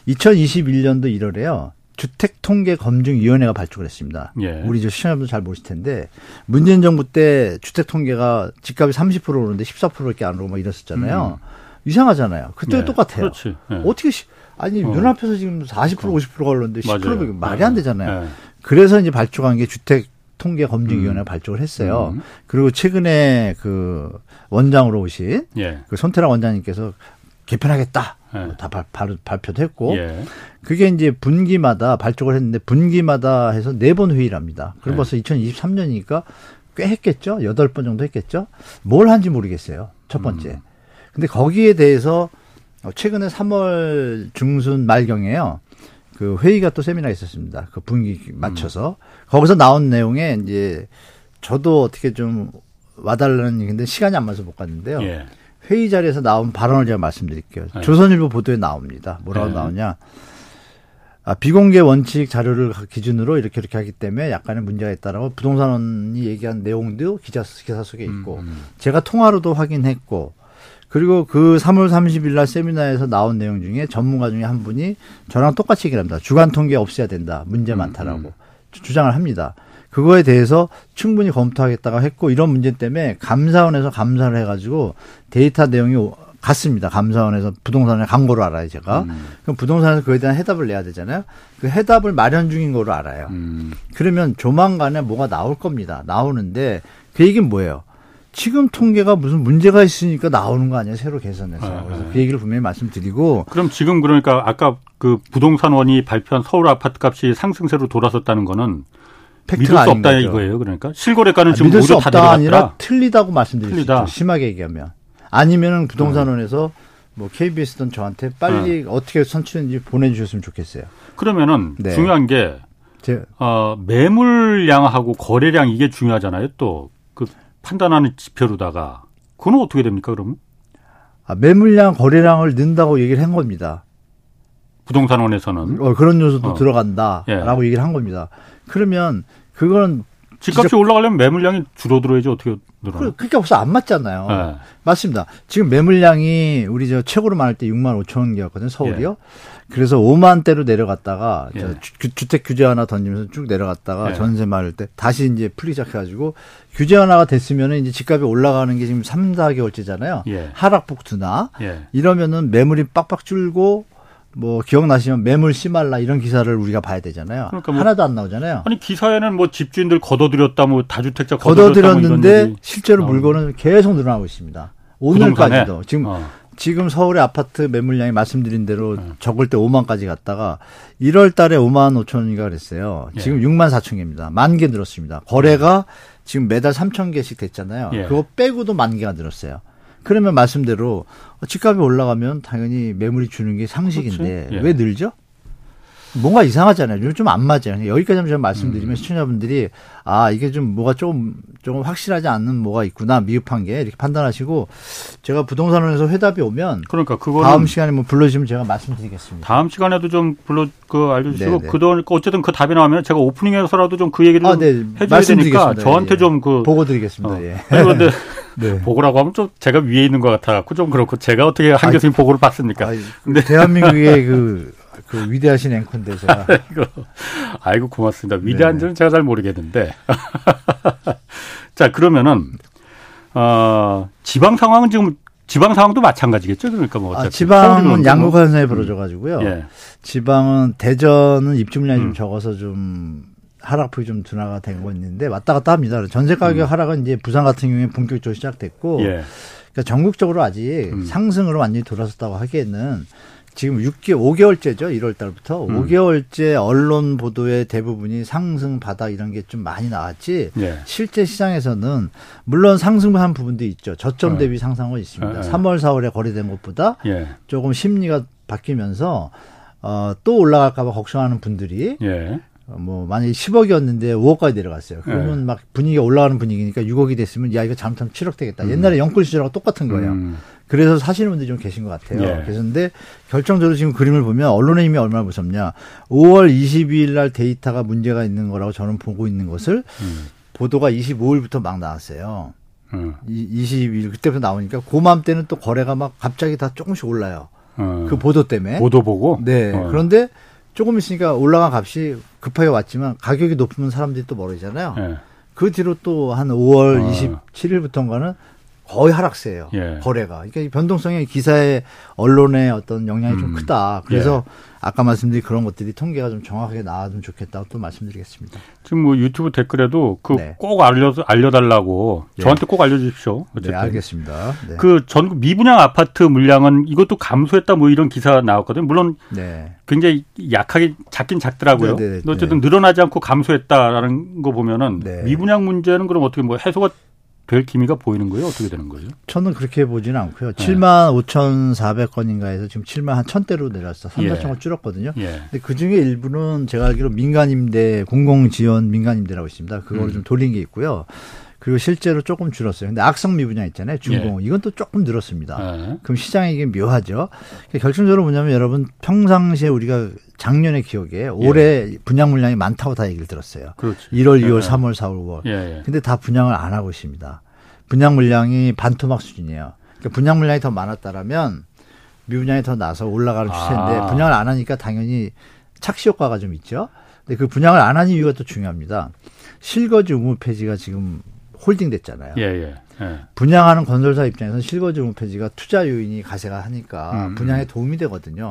2021년도 1월에요. 주택통계검증위원회가 발족을 했습니다. 예. 우리 저 시청자분들 잘 모르실 텐데 문재인 정부 때 주택통계가 집값이 30% 오르는데 14%밖에 안 오르고 막 이랬었잖아요. 음. 이상하잖아요. 그때도 네. 똑같아요. 네. 어떻게 아니 어. 눈앞에서 지금 40% 50%가 오르는데 10%가 말이 안 되잖아요. 네. 그래서 이제 발족한 게 주택 통계 검증위원회 음. 발족을 했어요. 음. 그리고 최근에 그 원장으로 오신 예. 그 손태락 원장님께서 개편하겠다. 예. 다 발, 발, 발표도 했고 예. 그게 이제 분기마다 발족을 했는데 분기마다 해서 네 번 회의를 합니다. 그럼 예. 벌써 2023년이니까 꽤 했겠죠. 여덟 번 정도 했겠죠. 뭘 한지 모르겠어요. 첫 번째. 음. 근데 거기에 대해서 최근에 3월 중순 말경에요. 그 회의가 또 세미나 있었습니다. 그 분기 맞춰서 음. 거기서 나온 내용에 이제 저도 어떻게 좀 와달라는 얘기인데 시간이 안 맞아서 못 갔는데요. 예. 회의 자리에서 나온 발언을 제가 말씀드릴게요. 예. 조선일보 보도에 나옵니다. 뭐라고 예. 나오냐? 아, 비공개 원칙 자료를 기준으로 이렇게 이렇게 하기 때문에 약간의 문제가 있다라고 부동산원이 얘기한 내용도 기자 기사 속에 있고 음, 음. 제가 통화로도 확인했고 그리고 그 3월 30일 날 세미나에서 나온 내용 중에 전문가 중에 한 분이 저랑 똑같이 얘기를 합니다. 주간 통계 없애야 된다. 문제 음, 많다라고 음, 음. 주장을 합니다. 그거에 대해서 충분히 검토하겠다고 했고 이런 문제 때문에 감사원에서 감사를 해가지고 데이터 내용이 같습니다. 감사원에서 부동산의 광고를 알아요, 제가. 음. 그럼 부동산에서 그에 대한 해답을 내야 되잖아요. 그 해답을 마련 중인 거로 알아요. 음. 그러면 조만간에 뭐가 나올 겁니다. 나오는데 그 얘기는 뭐예요? 지금 통계가 무슨 문제가 있으니까 나오는 거 아니에요? 새로 개선해서. 아, 그래서 그 얘기를 분명히 말씀드리고. 그럼 지금 그러니까 아까 그 부동산원이 발표한 서울 아파트 값이 상승세로 돌아섰다는 거는 믿을 수 없다 거죠. 이거예요. 그러니까 실거래가는 아, 지금 믿을 수 없다 아니라 틀리다고 말씀드릴 틀리다. 수 있죠. 심하게 얘기하면. 아니면은 부동산원에서 음. 뭐 KBS든 저한테 빨리 음. 어떻게 선출했는지 보내주셨으면 좋겠어요. 그러면은 네. 중요한 게 제, 어, 매물량하고 거래량 이게 중요하잖아요. 또그 판단하는 지표로다가 그건 어떻게 됩니까, 그러면? 아, 매물량 거래량을 넣는다고 얘기를 한 겁니다. 부동산원에서는 어, 그런 요소도 어. 들어간다라고 예. 얘기를 한 겁니다. 그러면 그거는 집값이 올라가려면 매물량이 줄어들어야지 어떻게 늘어? 그렇게 없어 안 맞잖아요. 네. 맞습니다. 지금 매물량이 우리 저 최고로 많을 때 6만 5천 개였거든요. 서울이요. 예. 그래서 5만 대로 내려갔다가 예. 주, 택 규제 하나 던지면서 쭉 내려갔다가 예. 전세 많을 때 다시 이제 풀리 시작해가지고 규제 하나가 됐으면 이제 집값이 올라가는 게 지금 3, 4개월째잖아요. 예. 하락 폭투나 예. 이러면은 매물이 빡빡 줄고 뭐 기억나시면 매물 씨말라 이런 기사를 우리가 봐야 되잖아요. 그러니까 뭐 하나도 안 나오잖아요. 아니 기사에는 뭐 집주인들 걷어들였다, 뭐 다주택자 걷어들였는데 뭐 실제로 물건은 계속 늘어나고 있습니다. 오늘까지도 지금 어. 지금 서울의 아파트 매물량이 말씀드린 대로 어. 적을 때 5만까지 갔다가 1월 달에 5만 5천 원이가 그랬어요. 예. 지금 예. 6만 4천 개입니다. 만 개 늘었습니다. 거래가 지금 매달 3천 개씩 됐잖아요. 예. 그거 빼고도 만 개가 늘었어요. 그러면 말씀대로 집값이 올라가면 당연히 매물이 주는 게 상식인데 그렇죠. 예. 왜 늘죠? 뭔가 이상하잖아요. 좀 안 맞아요. 여기까지 좀 말씀드리면 음. 시청자분들이 아 이게 좀 뭐가 조금 조금 확실하지 않는 뭐가 있구나 미흡한 게 이렇게 판단하시고 제가 부동산원에서 회답이 오면 그러니까 그거 다음 시간에 뭐 불러주시면 제가 말씀드리겠습니다. 다음 시간에도 좀 불러 그 알려주시고 그동 어쨌든 그 답이 나오면 제가 오프닝에서라도 좀 그 얘기를 아, 네. 해줘야 되니까 저한테 예. 좀그 보고 드리겠습니다. 어. 예. 그런데 네. 보고라고 하면 좀 제가 위에 있는 것 같아갖고 좀 그렇고 제가 어떻게 한 교수님 보고를 받습니까? 아이, 근데 대한민국의 그, 그 위대하신 앵커인데 제가 아이고, 아이고 고맙습니다. 위대한지는 네. 제가 잘 모르겠는데 자 그러면은 어, 지방 상황은 지금 지방 상황도 마찬가지겠죠. 그러니까 뭐 아, 지방은 양극 현상이 벌어져 가지고요. 예. 지방은 대전은 입주 물량이 음. 좀 적어서 좀 하락폭이 좀 둔화가 된 건 있는데 왔다 갔다 합니다. 전세 가격 음. 하락은 이제 부산 같은 경우에 본격적으로 시작됐고 예. 그러니까 전국적으로 아직 음. 상승으로 완전히 돌아섰다고 하기에는 지금 6개월, 5개월째죠. 1월 달부터. 음. 5개월째 언론 보도의 대부분이 상승 바닥 이런 게 좀 많이 나왔지. 예. 실제 시장에서는 물론 상승한 부분도 있죠. 저점 어. 대비 상승은 있습니다. 예. 3월, 4월에 거래된 것보다 예. 조금 심리가 바뀌면서 어, 또 올라갈까 봐 걱정하는 분들이 예. 뭐 만약에 10억이었는데 5억까지 내려갔어요. 그러면 네. 막 분위기가 올라가는 분위기니까 6억이 됐으면 야 이거 잘못하면 7억 되겠다. 음. 옛날에 영끌 시절하고 똑같은 거예요. 음. 그래서 사시는 분들이 좀 계신 것 같아요. 예. 그래서 근데 결정적으로 지금 그림을 보면 언론의 힘이 얼마나 무섭냐. 5월 22일 날 데이터가 문제가 있는 거라고 저는 보고 있는 것을 음. 보도가 25일부터 막 나왔어요. 음. 22일 그때부터 나오니까 고맘 때는 또 거래가 막 갑자기 다 조금씩 올라요. 음. 그 보도 때문에. 보도 보고? 네. 어. 그런데 조금 있으니까 올라간 값이 급하게 왔지만 가격이 높으면 사람들이 또 모르잖아요. 네. 그 뒤로 또 한 5월 어. 27일부터인가는 거의 하락세예요. 예. 거래가. 그러니까 이 변동성이 기사의 언론의 어떤 영향이 음. 좀 크다. 그래서 예. 아까 말씀드린 그런 것들이 통계가 좀 정확하게 나와주면 좋겠다고 또 말씀드리겠습니다. 지금 뭐 유튜브 댓글에도 그꼭 네. 알려 알려달라고 네. 저한테 꼭 알려주십시오. 네, 어쨌든. 네, 알겠습니다. 네. 그 전국 미분양 아파트 물량은 이것도 감소했다 뭐 이런 기사 나왔거든요. 물론 네. 굉장히 약하게 작긴 작더라고요. 네, 어쨌든 늘어나지 않고 감소했다라는 거 보면은 미분양 문제는 그럼 어떻게 뭐 해소가 별 기미가 보이는 거예요? 어떻게 되는 거죠? 저는 그렇게 보지는 않고요. 네. 7만 5,400건인가에서 지금 7만 한 1,000대로 내려왔어. 3, 4천건 예. 줄었거든요. 예. 근데 그 중에 일부는 제가 알기로 민간임대, 공공지원 민간임대라고 있습니다. 그거를 음. 좀 돌린 게 있고요. 그리고 실제로 조금 줄었어요. 근데 악성 미분양 있잖아요. 중공. 예. 이건 또 조금 늘었습니다. 예. 그럼 시장이 이게 묘하죠. 그러니까 결정적으로 뭐냐면 여러분 평상시에 우리가 작년의 기억에 올해 예. 분양 물량이 많다고 다 얘기를 들었어요. 그렇지. 1월, 2월, 3월, 4월, 5월. 근데 다 분양을 안 하고 있습니다. 분양 물량이 반토막 수준이에요. 그러니까 분양 물량이 더 많았다라면 미분양이 더 나서 올라가는 추세인데 아. 분양을 안 하니까 당연히 착시 효과가 좀 있죠. 근데 그 분양을 안한 이유가 또 중요합니다. 실거주 의무 폐지가 지금 홀딩 됐잖아요. 예, 예. 예. 분양하는 건설사 입장에서는 실거주 의무 폐지가 투자 요인이 가세가 하니까 음. 분양에 도움이 되거든요.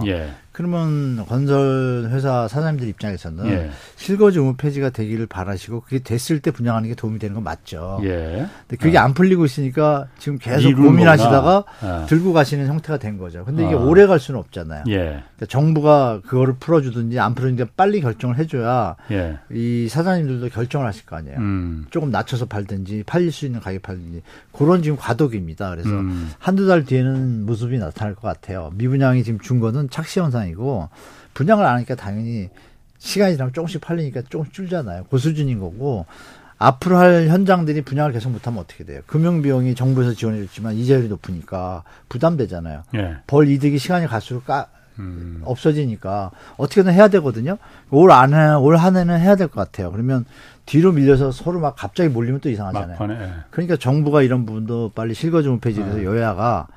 예. 그러면 건설 회사 사장님들 입장에서는 예. 실거주 의무 폐지가 되기를 바라시고 그게 됐을 때 분양하는 게 도움이 되는 건 맞죠. 예. 근데 그게 어. 안 풀리고 있으니까 지금 계속 고민하시다가 어. 들고 가시는 형태가 된 거죠. 근데 이게 어. 오래 갈 수는 없잖아요. 예. 그러니까 정부가 그거를 풀어주든지 안 풀어주든지 빨리 결정을 해줘야 예. 이 사장님들도 결정을 하실 거 아니에요. 음. 조금 낮춰서 팔든지 팔릴 수 있는 가격 팔든지 그런 지금 과도기입니다. 그래서 음. 한두 달 뒤에는 모습이 나타날 것 같아요. 미분양이 지금 준 거는 착시 현상 현상이고 분양을 안 하니까 당연히 시간이 지나면 조금씩 팔리니까 조금씩 줄잖아요. 그 수준인 거고 앞으로 할 현장들이 분양을 계속 못하면 어떻게 돼요? 금융 비용이 정부에서 지원해 줬지만 이자율이 높으니까 부담되잖아요. 예. 벌 이득이 시간이 갈수록 까, 음. 없어지니까 어떻게든 해야 되거든요. 올 안에 올 한해는 해야 될 것 같아요. 그러면 뒤로 밀려서 서로 막 갑자기 몰리면 또 이상하잖아요. 막판에, 예. 그러니까 정부가 이런 부분도 빨리 실거주문 폐지해서 예. 여야가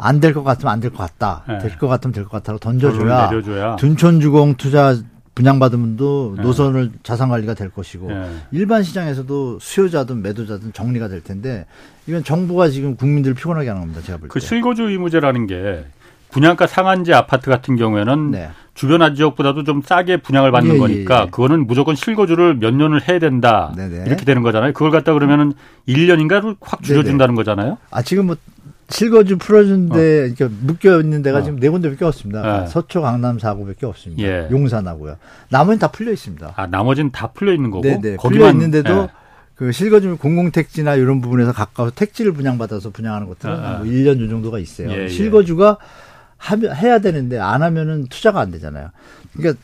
안 될 것 같으면 안 될 것 같다. 예. 될것 같으면 될 것 같다고 던져줘야 둔촌주공 투자 분양받은 분도 예. 노선을 자산 관리가 될 것이고 예. 일반 시장에서도 수요자든 매도자든 정리가 될 텐데 이건 정부가 지금 국민들을 피곤하게 하는 겁니다. 제가 볼그 때. 그 실거주 의무제라는 게 분양가 상한제 아파트 같은 경우에는 네. 주변 지역보다도 좀 싸게 분양을 받는 예, 예 거니까 예, 그거는 무조건 실거주를 몇 년을 해야 된다. 네네. 이렇게 되는 거잖아요. 그걸 갖다 그러면은 1년인가를 확 줄여준다는 네네. 거잖아요. 아, 지금 뭐 실거주 풀어준 데, 어. 그러니까 묶여 있는 데가 어. 지금 네 군데밖에 없습니다. 예. 서초, 강남, 사구밖에 없습니다. 예. 용산하고요. 나머지는 다 풀려 있습니다. 아, 나머지는 다 풀려 있는 거고. 네네. 풀려 있는데도 예. 그 실거주 공공택지나 이런 부분에서 가까워서 택지를 분양받아서 분양하는 것들은 아, 아. 뭐 1년 정도가 있어요. 예, 예. 실거주가 하면 해야 되는데 안 하면은 투자가 안 되잖아요. 그러니까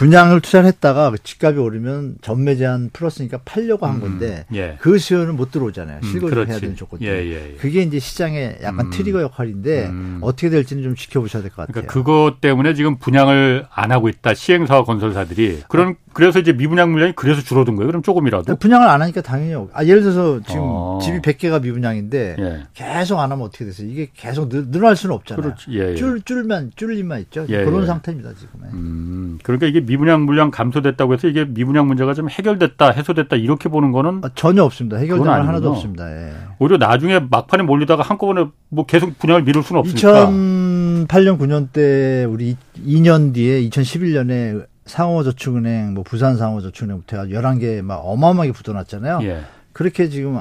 분양을 투자를 했다가 집값이 오르면 전매 제한 풀었으니까 팔려고 한 음, 건데 음, 예. 그 수요는 못 들어오잖아요. 음, 실거주를 음, 해야 되는 조건. 예, 예, 예, 그게 이제 시장의 약간 음, 트리거 역할인데 음. 어떻게 될지는 좀 지켜보셔야 될 것 같아요. 그러니까 그것 때문에 지금 분양을 안 하고 있다. 시행사와 건설사들이. 그런 그래서 이제 미분양 물량이 그래서 줄어든 거예요. 그럼 조금이라도. 분양을 안 하니까 당연히 아 예를 들어서 지금 어. 집이 100개가 미분양인데 예. 계속 안 하면 어떻게 됐어요? 이게 계속 늘, 늘어날 수는 없잖아요. 그렇지. 예, 줄 줄만 줄림만 있죠. 그런 상태입니다, 지금. 그러니까 이게 미분양 물량 감 감소됐다고 해서 이게 미분양 문제가 좀 해결됐다, 해소됐다 이렇게 보는 거는 아, 전혀 없습니다. 해결된 건 하나도 없습니다. 예. 오히려 나중에 막판에 몰리다가 한꺼번에 뭐 계속 분양을 미룰 수는 없으니까. 2008년 9년 때 우리 2년 뒤에 2011년에 상호저축은행, 뭐 부산 상호저축은행부터 11개 막 어마어마하게 붙어놨잖아요. 예. 그렇게 지금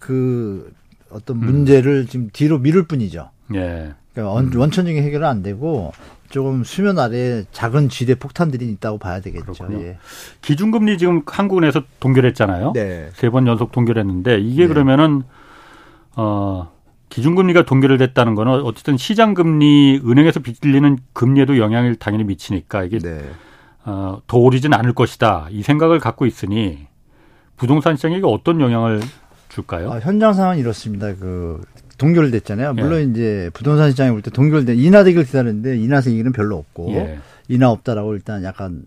그 어떤 문제를 음. 지금 뒤로 미룰 뿐이죠. 예. 그러니까 음. 원천적인 해결은 안 되고 조금 수면 아래 작은 지대 폭탄들이 있다고 봐야 되겠죠. 예. 기준금리 지금 한국은에서 동결했잖아요. 네. 세 번 연속 동결했는데 이게 네. 그러면은 어 기준금리가 동결됐다는 거는 어쨌든 시장금리 은행에서 빚리는 금리에도 영향을 당연히 미치니까 이게 네. 어, 더 오르진 않을 것이다 이 생각을 갖고 있으니 부동산 시장에 어떤 영향을 줄까요? 아, 현장 상황은 이렇습니다. 그 동결됐잖아요. 예. 물론 예. 이제 부동산 시장에 볼 때 동결된 인하되기를 기다렸는데 인하세기는 별로 없고 예. 인하 없다라고 일단 약간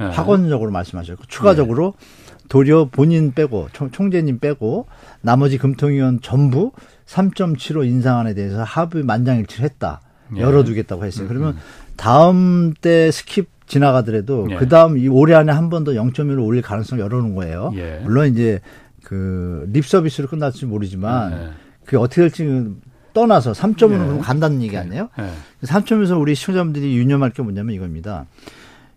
예. 확언적으로 말씀하셨고 추가적으로 예. 도리어 본인 빼고 총, 재님 빼고 나머지 금통위원 전부 3.75 인상안에 대해서 합의 만장일치를 했다. 예. 열어두겠다고 했어요. 그러면 음, 음. 다음 때 skip 지나가더라도 그 다음 이 올해 안에 한 번 더 0.1을 올릴 가능성을 열어놓은 거예요. 물론 이제 그 립 서비스로 끝날지 모르지만 그게 어떻게 될지 떠나서 3점으로 예. 간다는 얘기 아니에요? 예. 3점에서 우리 시청자분들이 유념할 게 뭐냐면 이겁니다.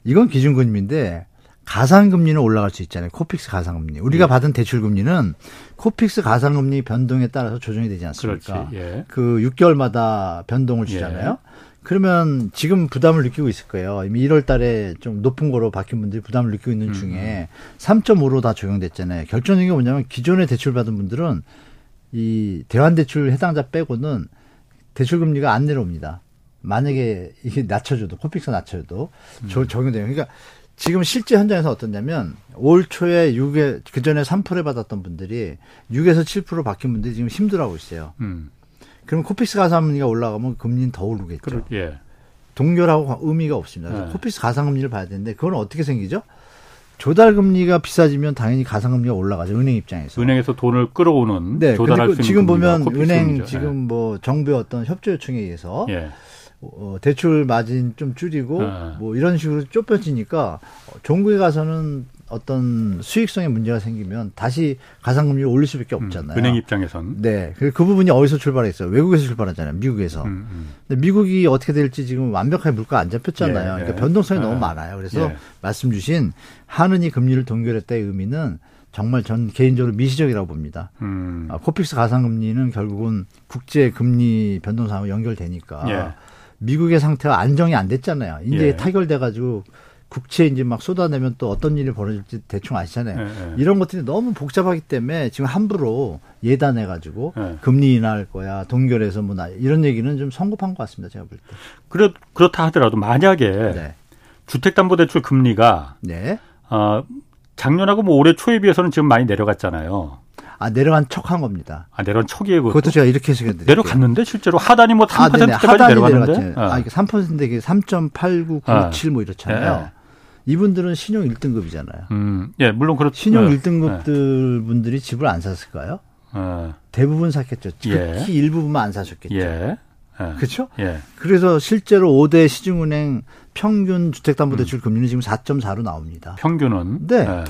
이건 기준금리인데 가산금리는 올라갈 수 있잖아요. 코픽스 가산금리. 우리가 예. 받은 대출금리는 코픽스 가산금리 변동에 따라서 조정이 되지 않습니까? 예. 그 6개월마다 변동을 주잖아요. 예. 그러면 지금 부담을 느끼고 있을 거예요. 이미 1월 달에 좀 높은 거로 바뀐 분들이 부담을 느끼고 있는 음, 중에 3.5로 음. 다 적용됐잖아요. 결정적인 게 뭐냐면 기존에 대출 받은 분들은 이 대환대출 해당자 빼고는 대출 금리가 안 내려옵니다. 만약에 이게 낮춰줘도 코픽스 낮춰줘도 음. 적용돼요. 그러니까 지금 실제 현장에서 어떻냐면 올 초에 6에 그 전에 3% 받았던 분들이 6에서 7% 바뀐 분들이 지금 힘들어하고 있어요. 음. 그럼 코픽스 가산금리가 올라가면 금리는 더 오르겠죠. 그렇, 예. 동결하고 의미가 없습니다. 네. 코픽스 가산금리를 봐야 되는데 그건 어떻게 생기죠? 조달 금리가 비싸지면 당연히 가산 금리가 올라가죠. 은행 입장에서. 은행에서 돈을 끌어오는 네. 조달할 수 있는 지금 보면 은행 지금 네. 뭐 정부의 어떤 협조 요청에 의해서 예. 어, 대출 마진 좀 줄이고 아. 뭐 이런 식으로 좁혀지니까 종국에 가서는 어떤 수익성에 문제가 생기면 다시 가산금리를 올릴 수밖에 음, 없잖아요. 음, 은행 입장에선. 네. 그, 그 부분이 어디서 출발했어요? 외국에서 출발하잖아요. 미국에서. 음, 음. 근데 미국이 어떻게 될지 지금 완벽하게 물가 안 잡혔잖아요. 예, 그러니까 예. 변동성이 아, 너무 많아요. 그래서 예. 말씀 주신 한은이 금리를 동결했다의 의미는 정말 전 개인적으로 미시적이라고 봅니다. 음. 아, 코픽스 가산금리는 결국은 국제 금리 변동성하고 연결되니까 예. 미국의 상태가 안정이 안 됐잖아요. 이제 예. 타결돼 가지고 국채 이제 막 쏟아내면 또 어떤 일이 벌어질지 대충 아시잖아요. 네, 네. 이런 것들이 너무 복잡하기 때문에 지금 함부로 예단해 가지고 네. 금리 인하할 거야, 동결해서 뭐 나, 이런 얘기는 좀 성급한 것 같습니다. 제가 볼 때. 그렇 그렇다 하더라도 만약에 네. 주택담보대출 금리가 네. 어, 작년하고 뭐 올해 초에 비해서는 지금 많이 내려갔잖아요. 아 내려간 척한 겁니다. 아 내려간 척이에요. 그것도, 그것도 제가 이렇게 해석해 내려갔는데 실제로 하단이 뭐 3%까지 아, 내려갔는데. 아, 이게 3%인데 3.8997뭐 이렇잖아요. 네. 이분들은 신용 1등급이잖아요. 음, 예, 물론 그렇 신용 네. 1등급들 분들이 집을 안 샀을까요? 네. 대부분 샀겠죠. 특히 예. 일부분만 안 사셨겠죠. 예. 예. 그렇죠? 예. 그래서 실제로 5대 시중은행 평균 주택담보대출 음. 금리는 지금 4.4로 나옵니다. 평균은? 네. 예.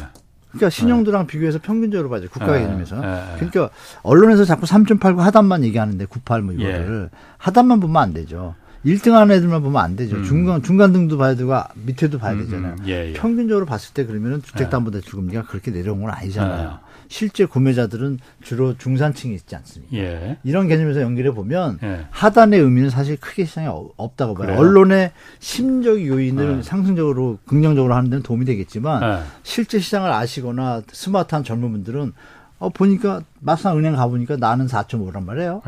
그러니까 신용도랑 예. 비교해서 평균적으로 봐야죠. 국가 개념에서. 그러니까 언론에서 자꾸 3.89 하단만 얘기하는데 98 뭐 이거를 하단만 보면 안 되죠. 1등 하는 애들만 보면 안 되죠. 음. 중간, 중간 등도 봐야 되고 아, 밑에도 봐야 음, 음. 되잖아요. 음, 예, 예. 평균적으로 봤을 때 그러면은 주택담보대출 금리가 그렇게 내려온 건 아니잖아요. 예. 실제 구매자들은 주로 중산층이 있지 않습니까? 예. 이런 개념에서 연결해 보면 예. 하단의 의미는 사실 크게 시장에 없다고 봐요. 그래요? 언론의 심적 요인을 예. 상승적으로 긍정적으로 하는 데는 도움이 되겠지만 실제 시장을 아시거나 스마트한 젊은 분들은 어 보니까 막상 은행 가 보니까 나는 4.5란 말이에요.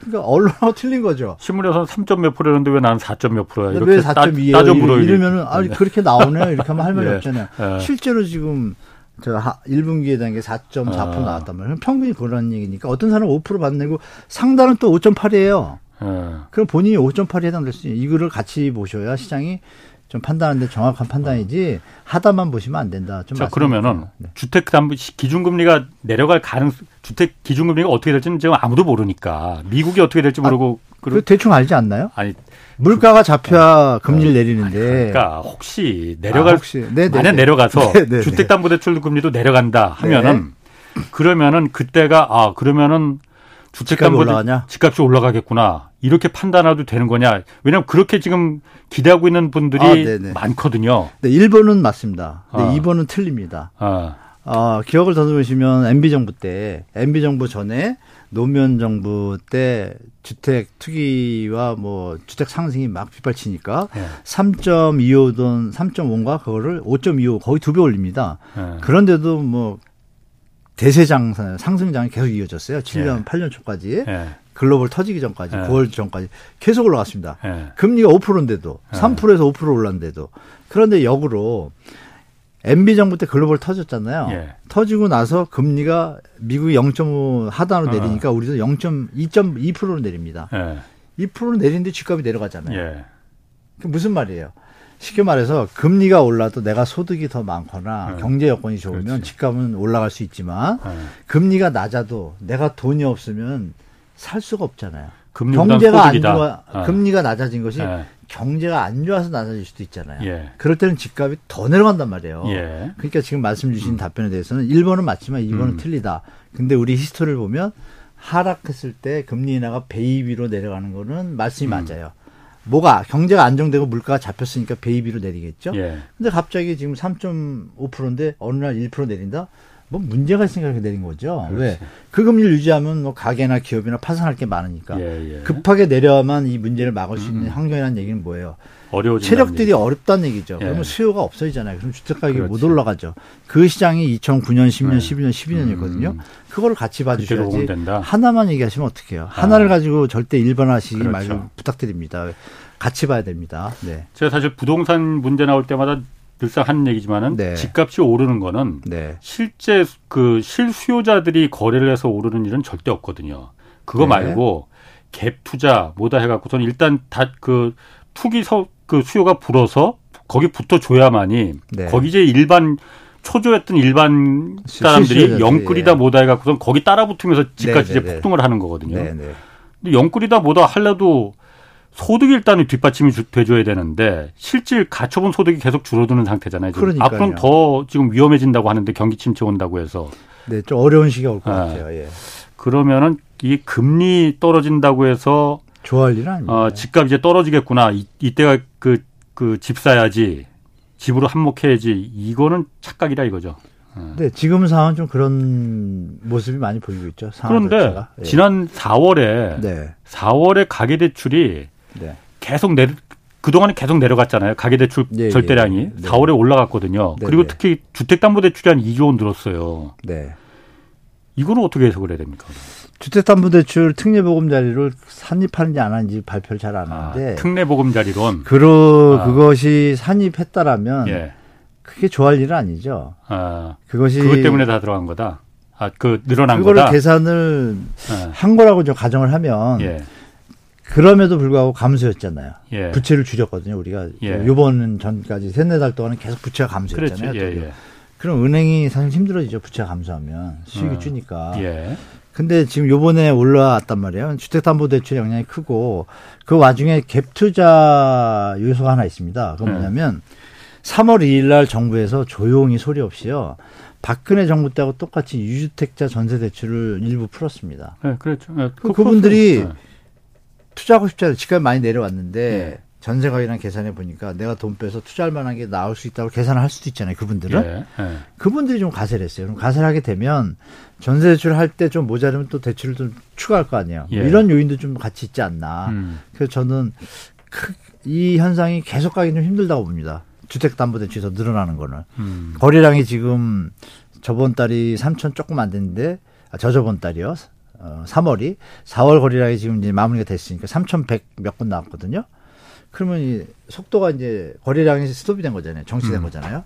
그러니까 언론하고 틀린 거죠. 신문에서는 3점 몇 프로였는데 왜 나는 4점 몇 프로야? 이렇게 왜 4.2예요? 따져 물어 이러면은 아 그렇게 나오네요. 이렇게 하면 할 말이 예. 없잖아요. 예. 실제로 지금 저 1분기에 대한 게 4.4% 아. 나왔단 말이에요. 평균이 그런 얘기니까 어떤 사람은 5% 받내고 상단은 또 5.8이에요. 예. 그럼 본인이 5.8에 해당될 수 있는 이거를 같이 보셔야 시장이 좀 판단하는데 정확한 판단이지 하다만 보시면 안 된다. 좀 자, 그러면은 네. 주택 담보 기준금리가 내려갈 가능 주택 기준금리가 어떻게 될지는 지금 아무도 모르니까 미국이 어떻게 될지 모르고 아, 그 대충 알지 않나요? 아니 물가가 잡혀야 어, 금리를 내리는데 그러니까 혹시 내려갈 아, 혹시. 네, 네, 만약 네. 내려가서 주택담보대출 금리도 내려간다 하면은 네. 그러면은 그때가 아 그러면은 주택담보 집값이 올라가겠구나 이렇게 판단해도 되는 거냐? 왜냐하면 그렇게 지금 기대하고 있는 분들이 아, 많거든요. 네, 1번은 맞습니다. 네, 아. 2번은 틀립니다. 아. 어, 기억을 더듬으시면 MB 정부 때 MB 정부 전에 노무현 정부 때 주택 투기와 뭐 주택 상승이 막 빗발치니까 네. 3.25돈 3.5인가 그거를 5.25 거의 두 배 올립니다. 네. 그런데도 뭐 대세장 상승장이 계속 이어졌어요. 7년, 예. 8년 초까지. 예. 글로벌 터지기 전까지, 예. 9월 전까지 계속 올라갔습니다. 예. 금리가 5%인데도, 3%에서 5% 올랐는데도. 그런데 역으로 MB 정부 때 글로벌 터졌잖아요. 예. 터지고 나서 금리가 미국이 0.5 하단으로 어. 내리니까 우리도 0.2.2%로 내립니다. 예. 2%로 내리는데 집값이 내려가잖아요. 예. 그 무슨 말이에요? 쉽게 말해서 금리가 올라도 내가 소득이 더 많거나 네. 경제 여건이 좋으면 그렇지. 집값은 올라갈 수 있지만 네. 금리가 낮아도 내가 돈이 없으면 살 수가 없잖아요. 경제가 안 좋아, 네. 금리가 낮아진 것이 네. 경제가 안 좋아서 낮아질 수도 있잖아요. 예. 그럴 때는 집값이 더 내려간단 말이에요. 예. 그러니까 지금 말씀 주신 음. 답변에 대해서는 1번은 맞지만 2번은 음. 틀리다. 근데 우리 history를 보면 하락했을 때 금리 인하가 baby로 내려가는 거는 말씀이 음. 맞아요. 뭐가 경제가 안정되고 물가가 잡혔으니까 baby로 내리겠죠. 예. 근데 갑자기 지금 3.5%인데 어느 날 1% 내린다? 뭐 문제가 있으니까 내린 거죠. 그렇지. 왜? 그 금리를 유지하면 뭐 가게나 기업이나 파산할 게 많으니까 예, 예. 급하게 내려야만 이 문제를 막을 수 있는 음. 환경이라는 얘기는 뭐예요? 어려워 체력들이 얘기죠. 어렵다는 얘기죠. 예. 그러면 수요가 없어지잖아요. 그럼 주택 가격이 그렇지. 못 올라가죠. 그 시장이 2009년, 10년, 11년, 12년이었거든요. 음. 그거를 같이 봐주셔야지. 하나만 얘기하시면 어떡해요. 아. 하나를 가지고 절대 일반화하시기 그렇죠. 말고 부탁드립니다. 같이 봐야 됩니다. 네. 제가 사실 부동산 문제 나올 때마다 늘상 하는 얘기지만은 네. 집값이 오르는 거는 네. 실제 그 실수요자들이 거래를 해서 오르는 일은 절대 없거든요. 그거 네. 말고 갭 투자 뭐다 해갖고서는 일단 다 그 투기 서, 그 수요가 불어서 거기 붙어 줘야만이 네. 거기 이제 일반 초조했던 일반 사람들이 영끌이다 뭐다 해갖고선 거기 따라 붙으면서 집값이 네, 이제 네, 폭등을 하는 거거든요. 근데 영끌이다 뭐다 할래도 소득이 일단은 뒷받침이 돼줘야 되는데 실질 갖춰본 소득이 계속 줄어드는 상태잖아요. 지금. 앞으로는 더 지금 위험해진다고 하는데 경기 침체 온다고 해서. 네, 좀 어려운 시기가 올것 네. 같아요. 예. 그러면은 이 금리 떨어진다고 해서 좋아할 일은 아니에요. 어, 집값 이제 떨어지겠구나. 이, 이때가 그, 그 집 사야지. 집으로 한몫해야지. 이거는 착각이다 이거죠. 네, 지금 상황은 좀 그런 모습이 많이 보이고 있죠. 그런데 예. 지난 4월에 네. 4월에 가계 대출이 네. 계속 내려 그동안에 계속 내려갔잖아요. 가계대출 예, 절대량이 예, 네. 4월에 올라갔거든요. 네, 그리고 네. 특히 주택담보대출이 한 2조 원 들었어요. 네. 이거는 어떻게 해석을 해야 됩니까? 주택담보대출 특례보금자리를 산입하는지 안 하는지 발표를 잘 안 하는데 아, 특례보금자리론 그러 아. 그것이 산입했다라면 예. 그게 좋아할 일은 아니죠. 아, 그것이 그것 때문에 다 들어간 거다. 아, 그 늘어난 그거를 거다. 계산을 네. 한 거라고 좀 가정을 하면 예. 그럼에도 불구하고 감소였잖아요. 예. 부채를 줄였거든요. 우리가 예. 요번 전까지 세네 달 동안은 계속 부채가 감소했잖아요. 그렇죠. 예, 예. 그럼 은행이 사실 힘들어지죠. 부채가 감소하면 수익이 어. 주니까. 예. 근데 지금 요번에 올라왔단 말이에요. 주택담보대출 영향이 크고 그 와중에 갭 투자 요소가 하나 있습니다. 그건 네. 뭐냐면 3월 2일 날 정부에서 조용히 소리 없이요. 박근혜 정부 때하고 똑같이 유주택자 전세 대출을 일부 풀었습니다. 네, 그렇죠. 네, 그, 그분들이 네. 투자하고 싶지 않아요. 집값이 많이 내려왔는데 네. 전세 가격이랑 계산해 보니까 내가 돈 빼서 투자할 만한 게 나올 수 있다고 계산을 할 수도 있잖아요. 그분들은. 네. 네. 그분들이 좀 가세를 했어요. 그럼 가세를 하게 되면 전세 대출을 할 때 좀 모자르면 또 대출을 좀 추가할 거 아니에요. 예. 이런 요인도 좀 같이 있지 않나. 음. 그래서 저는 이 현상이 계속 가기 좀 힘들다고 봅니다. 주택담보대출이 더 늘어나는 거는. 음. 거래량이 지금 저번 달이 3천 조금 안 됐는데, 아, 저저번 달이요. 어, 3월이. 4월 거래량이 지금 이제 마무리가 됐으니까 3,100 몇 건 나왔거든요. 그러면 이 속도가 이제 거래량이 스톱이 된 거잖아요. 정치된 음. 거잖아요.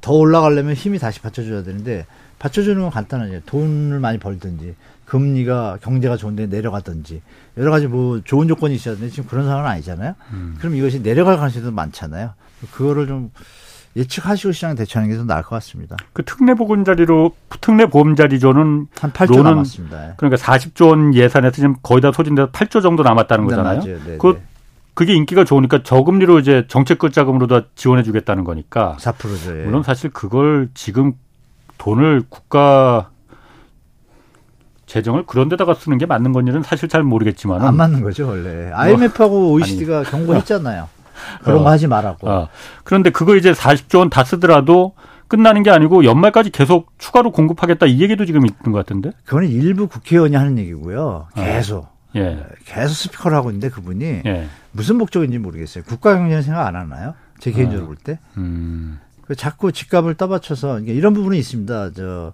더 올라가려면 힘이 다시 받쳐줘야 되는데, 받쳐주는 건 간단하죠. 돈을 많이 벌든지, 금리가 경제가 좋은데 내려가든지, 여러 가지 뭐 좋은 조건이 있어야 되는데 지금 그런 상황은 아니잖아요. 음. 그럼 이것이 내려갈 가능성도 많잖아요. 그거를 좀 예측하시고 시장 대처하는 게 더 나을 것 같습니다. 그 특례 보금자리로 특례 보험 자리조는 한 8조 남았습니다. 그러니까 40조 원 예산에서 지금 거의 다 소진돼서 8조 정도 남았다는 네, 거잖아요. 네, 네, 그 그게 인기가 좋으니까 저금리로 이제 정책 끝자금으로 다 지원해 주겠다는 거니까 4%죠. 예. 물론 사실 그걸 지금 돈을 국가 재정을 그런 데다가 쓰는 게 맞는 건지는 사실 잘 모르겠지만 안 맞는 거죠 원래 IMF하고 뭐, OECD가 아니, 경고했잖아요. 그런 어, 거 하지 말라고. 어. 그런데 그거 이제 40조 원 다 쓰더라도 끝나는 게 아니고 연말까지 계속 추가로 공급하겠다 이 얘기도 지금 있는 것 같은데? 그거는 일부 국회의원이 하는 얘기고요. 어. 계속. 예. 계속 스피커를 하고 있는데 그분이 예. 무슨 목적인지 모르겠어요. 국가 경제는 생각 안 하나요? 제 개인적으로 어. 볼 때. 음. 그 자꾸 집값을 떠받쳐서 이런 부분이 있습니다. 저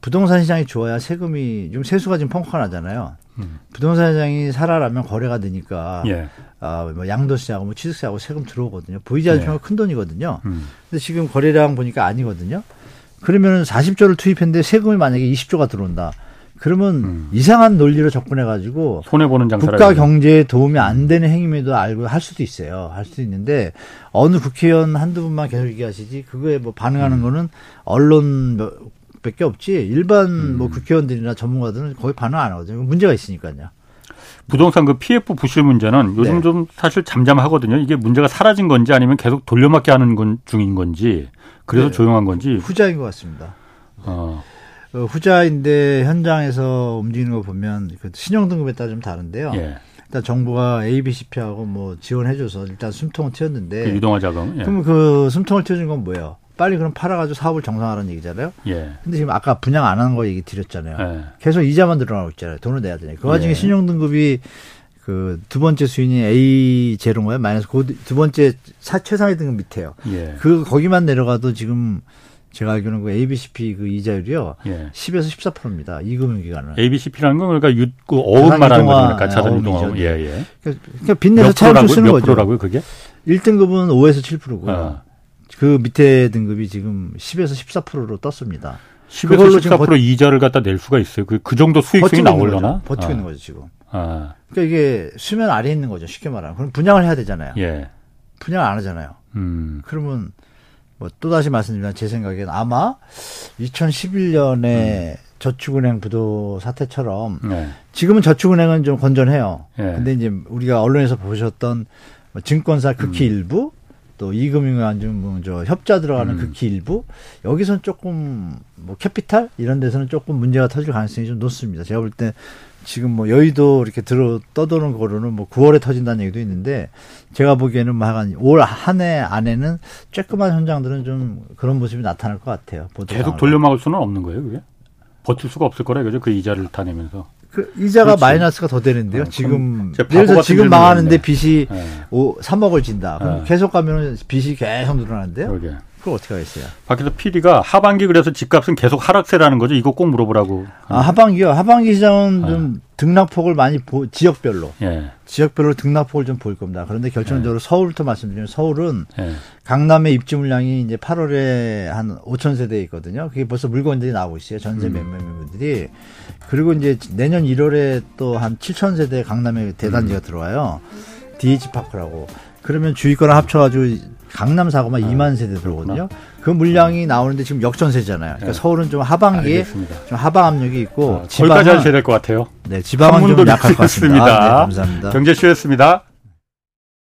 부동산 시장이 좋아야 세금이 좀 세수가 지금 펑크가 나잖아요. 음. 부동산 시장이 살아나면 거래가 되니까 예. 아, 뭐 양도세하고 뭐 취득세하고 세금 들어오거든요. 보이지 않지만 예. 큰 돈이거든요. 음. 근데 지금 거래량 보니까 아니거든요. 그러면 40조를 투입했는데 세금이 만약에 20조가 들어온다. 그러면 음. 이상한 논리로 접근해 가지고 손해 보는 장사 국가 경제에 도움이 안 되는 행위임에도 알고 할 수도 있어요. 할 수도 있는데 어느 국회의원 한두 분만 계속 얘기하시지 그거에 뭐 반응하는 음. 거는 언론 밖에 없지 일반 음. 뭐 국회의원들이나 전문가들은 거의 반응 안 하거든요. 문제가 있으니까요. 부동산 그 PF 부실 문제는 요즘 네. 좀 사실 잠잠하거든요. 이게 문제가 사라진 건지 아니면 계속 돌려막기 하는 건 중인 건지 그래서 네. 조용한 건지 후자인 것 같습니다. 어. 어, 후자인데 현장에서 움직이는 거 보면 그 신용 등급에 따라 좀 다른데요. 예. 일단 정부가 ABCP하고 뭐 지원해줘서 일단 숨통을 튀었는데 그 유동화 자금. 예. 그럼 그 숨통을 튀어준 건 뭐예요? 빨리 그럼 팔아가지고 사업을 정상화하는 얘기잖아요. 예. 근데 지금 아까 분양 안 하는 거 얘기 드렸잖아요. 예. 계속 이자만 늘어나고 있잖아요. 돈을 내야 되니까. 그 와중에 예. 신용 등급이 그 두 번째 수준이 A 제로인가요? 마이너스 그두 번째 사, 최상위 등급 밑에요. 예. 그 거기만 내려가도 지금 제가 알기로는 그 ABCP 그 이자율이요. 예. 10에서 14%입니다. 이 금융 기간은. ABCP라는 건 그러니까 유, 그 어음 말하는 거니까 자산 유동화. 예, 예. 그러니까 빚내서 차익을 쓰는 거죠. 프로라고요, 그게? 1등급은 5에서 7%고요. 아. 그 밑에 등급이 지금 10에서 14%로 떴습니다. 10에서 14% 버... 이자를 갖다 낼 수가 있어요. 그, 그 정도 수익성이 나올려나? 버티고 아. 있는 거죠, 지금. 아. 그러니까 이게 수면 아래에 있는 거죠, 쉽게 말하면. 그럼 분양을 해야 되잖아요. 예. 분양 안 하잖아요. 음. 그러면 뭐 또다시 말씀드리면 제 생각에는 아마 2011년에 음. 저축은행 부도 사태처럼 네. 지금은 저축은행은 좀 건전해요. 네. 근데 이제 우리가 언론에서 보셨던 뭐 증권사 극히 음. 일부 또 이금융안전 저 협자 들어가는 음. 극히 일부 여기선 조금 뭐 캐피탈 이런 데서는 조금 문제가 터질 가능성이 좀 높습니다. 제가 볼 때 지금 뭐 여의도 이렇게 들어 떠도는 거로는 뭐 9월에 터진다는 얘기도 있는데 제가 보기에는 뭐 하간 올한 해 안에는 쬐끄만 현장들은 좀 그런 모습이 나타날 것 같아요. 계속 돌려막을 수는 없는 거예요, 그게? 버틸 수가 없을 거라 그죠? 그 이자를 타내면서. 그 이자가 그렇지. 마이너스가 더 되는데요. 어, 지금 들어 지금 망하는데 빚이 네. 5, 3억을 진다. 그럼 네. 계속 가면은 빚이 계속 늘어나는데요. 그러게. 그거 어떻게 하겠어요? 밖에서 PD가 하반기 그래서 집값은 계속 하락세라는 거죠. 이거 꼭 물어보라고. 아, 하반기요. 하반기 시장은 네. 좀 등락폭을 많이 보, 지역별로. 예. 지역별로 등락폭을 좀 보일 겁니다. 그런데 결정적으로 예. 서울부터 말씀드리면 서울은 예. 강남의 입주 물량이 이제 8월에 한 5천 세대 있거든요. 그게 벌써 물건들이 나오고 있어요. 전세 음. 매매분들이. 그리고 이제 내년 1월에 또 한 7천 세대 강남에 대단지가 음. 들어와요. DH 파크라고. 그러면 주위거랑 합쳐가지고 강남 사고만 아, 2만 세대 들어오거든요. 그 물량이 나오는데 지금 역전세잖아요. 그러니까 네. 서울은 좀 하반기에 알겠습니다. 좀 하방 압력이 있고 아, 지방은 거기까지 하셔야 될 것 같아요. 네, 지방은 좀 약할 것 같습니다. 아, 네, 감사합니다. 경제쇼였습니다.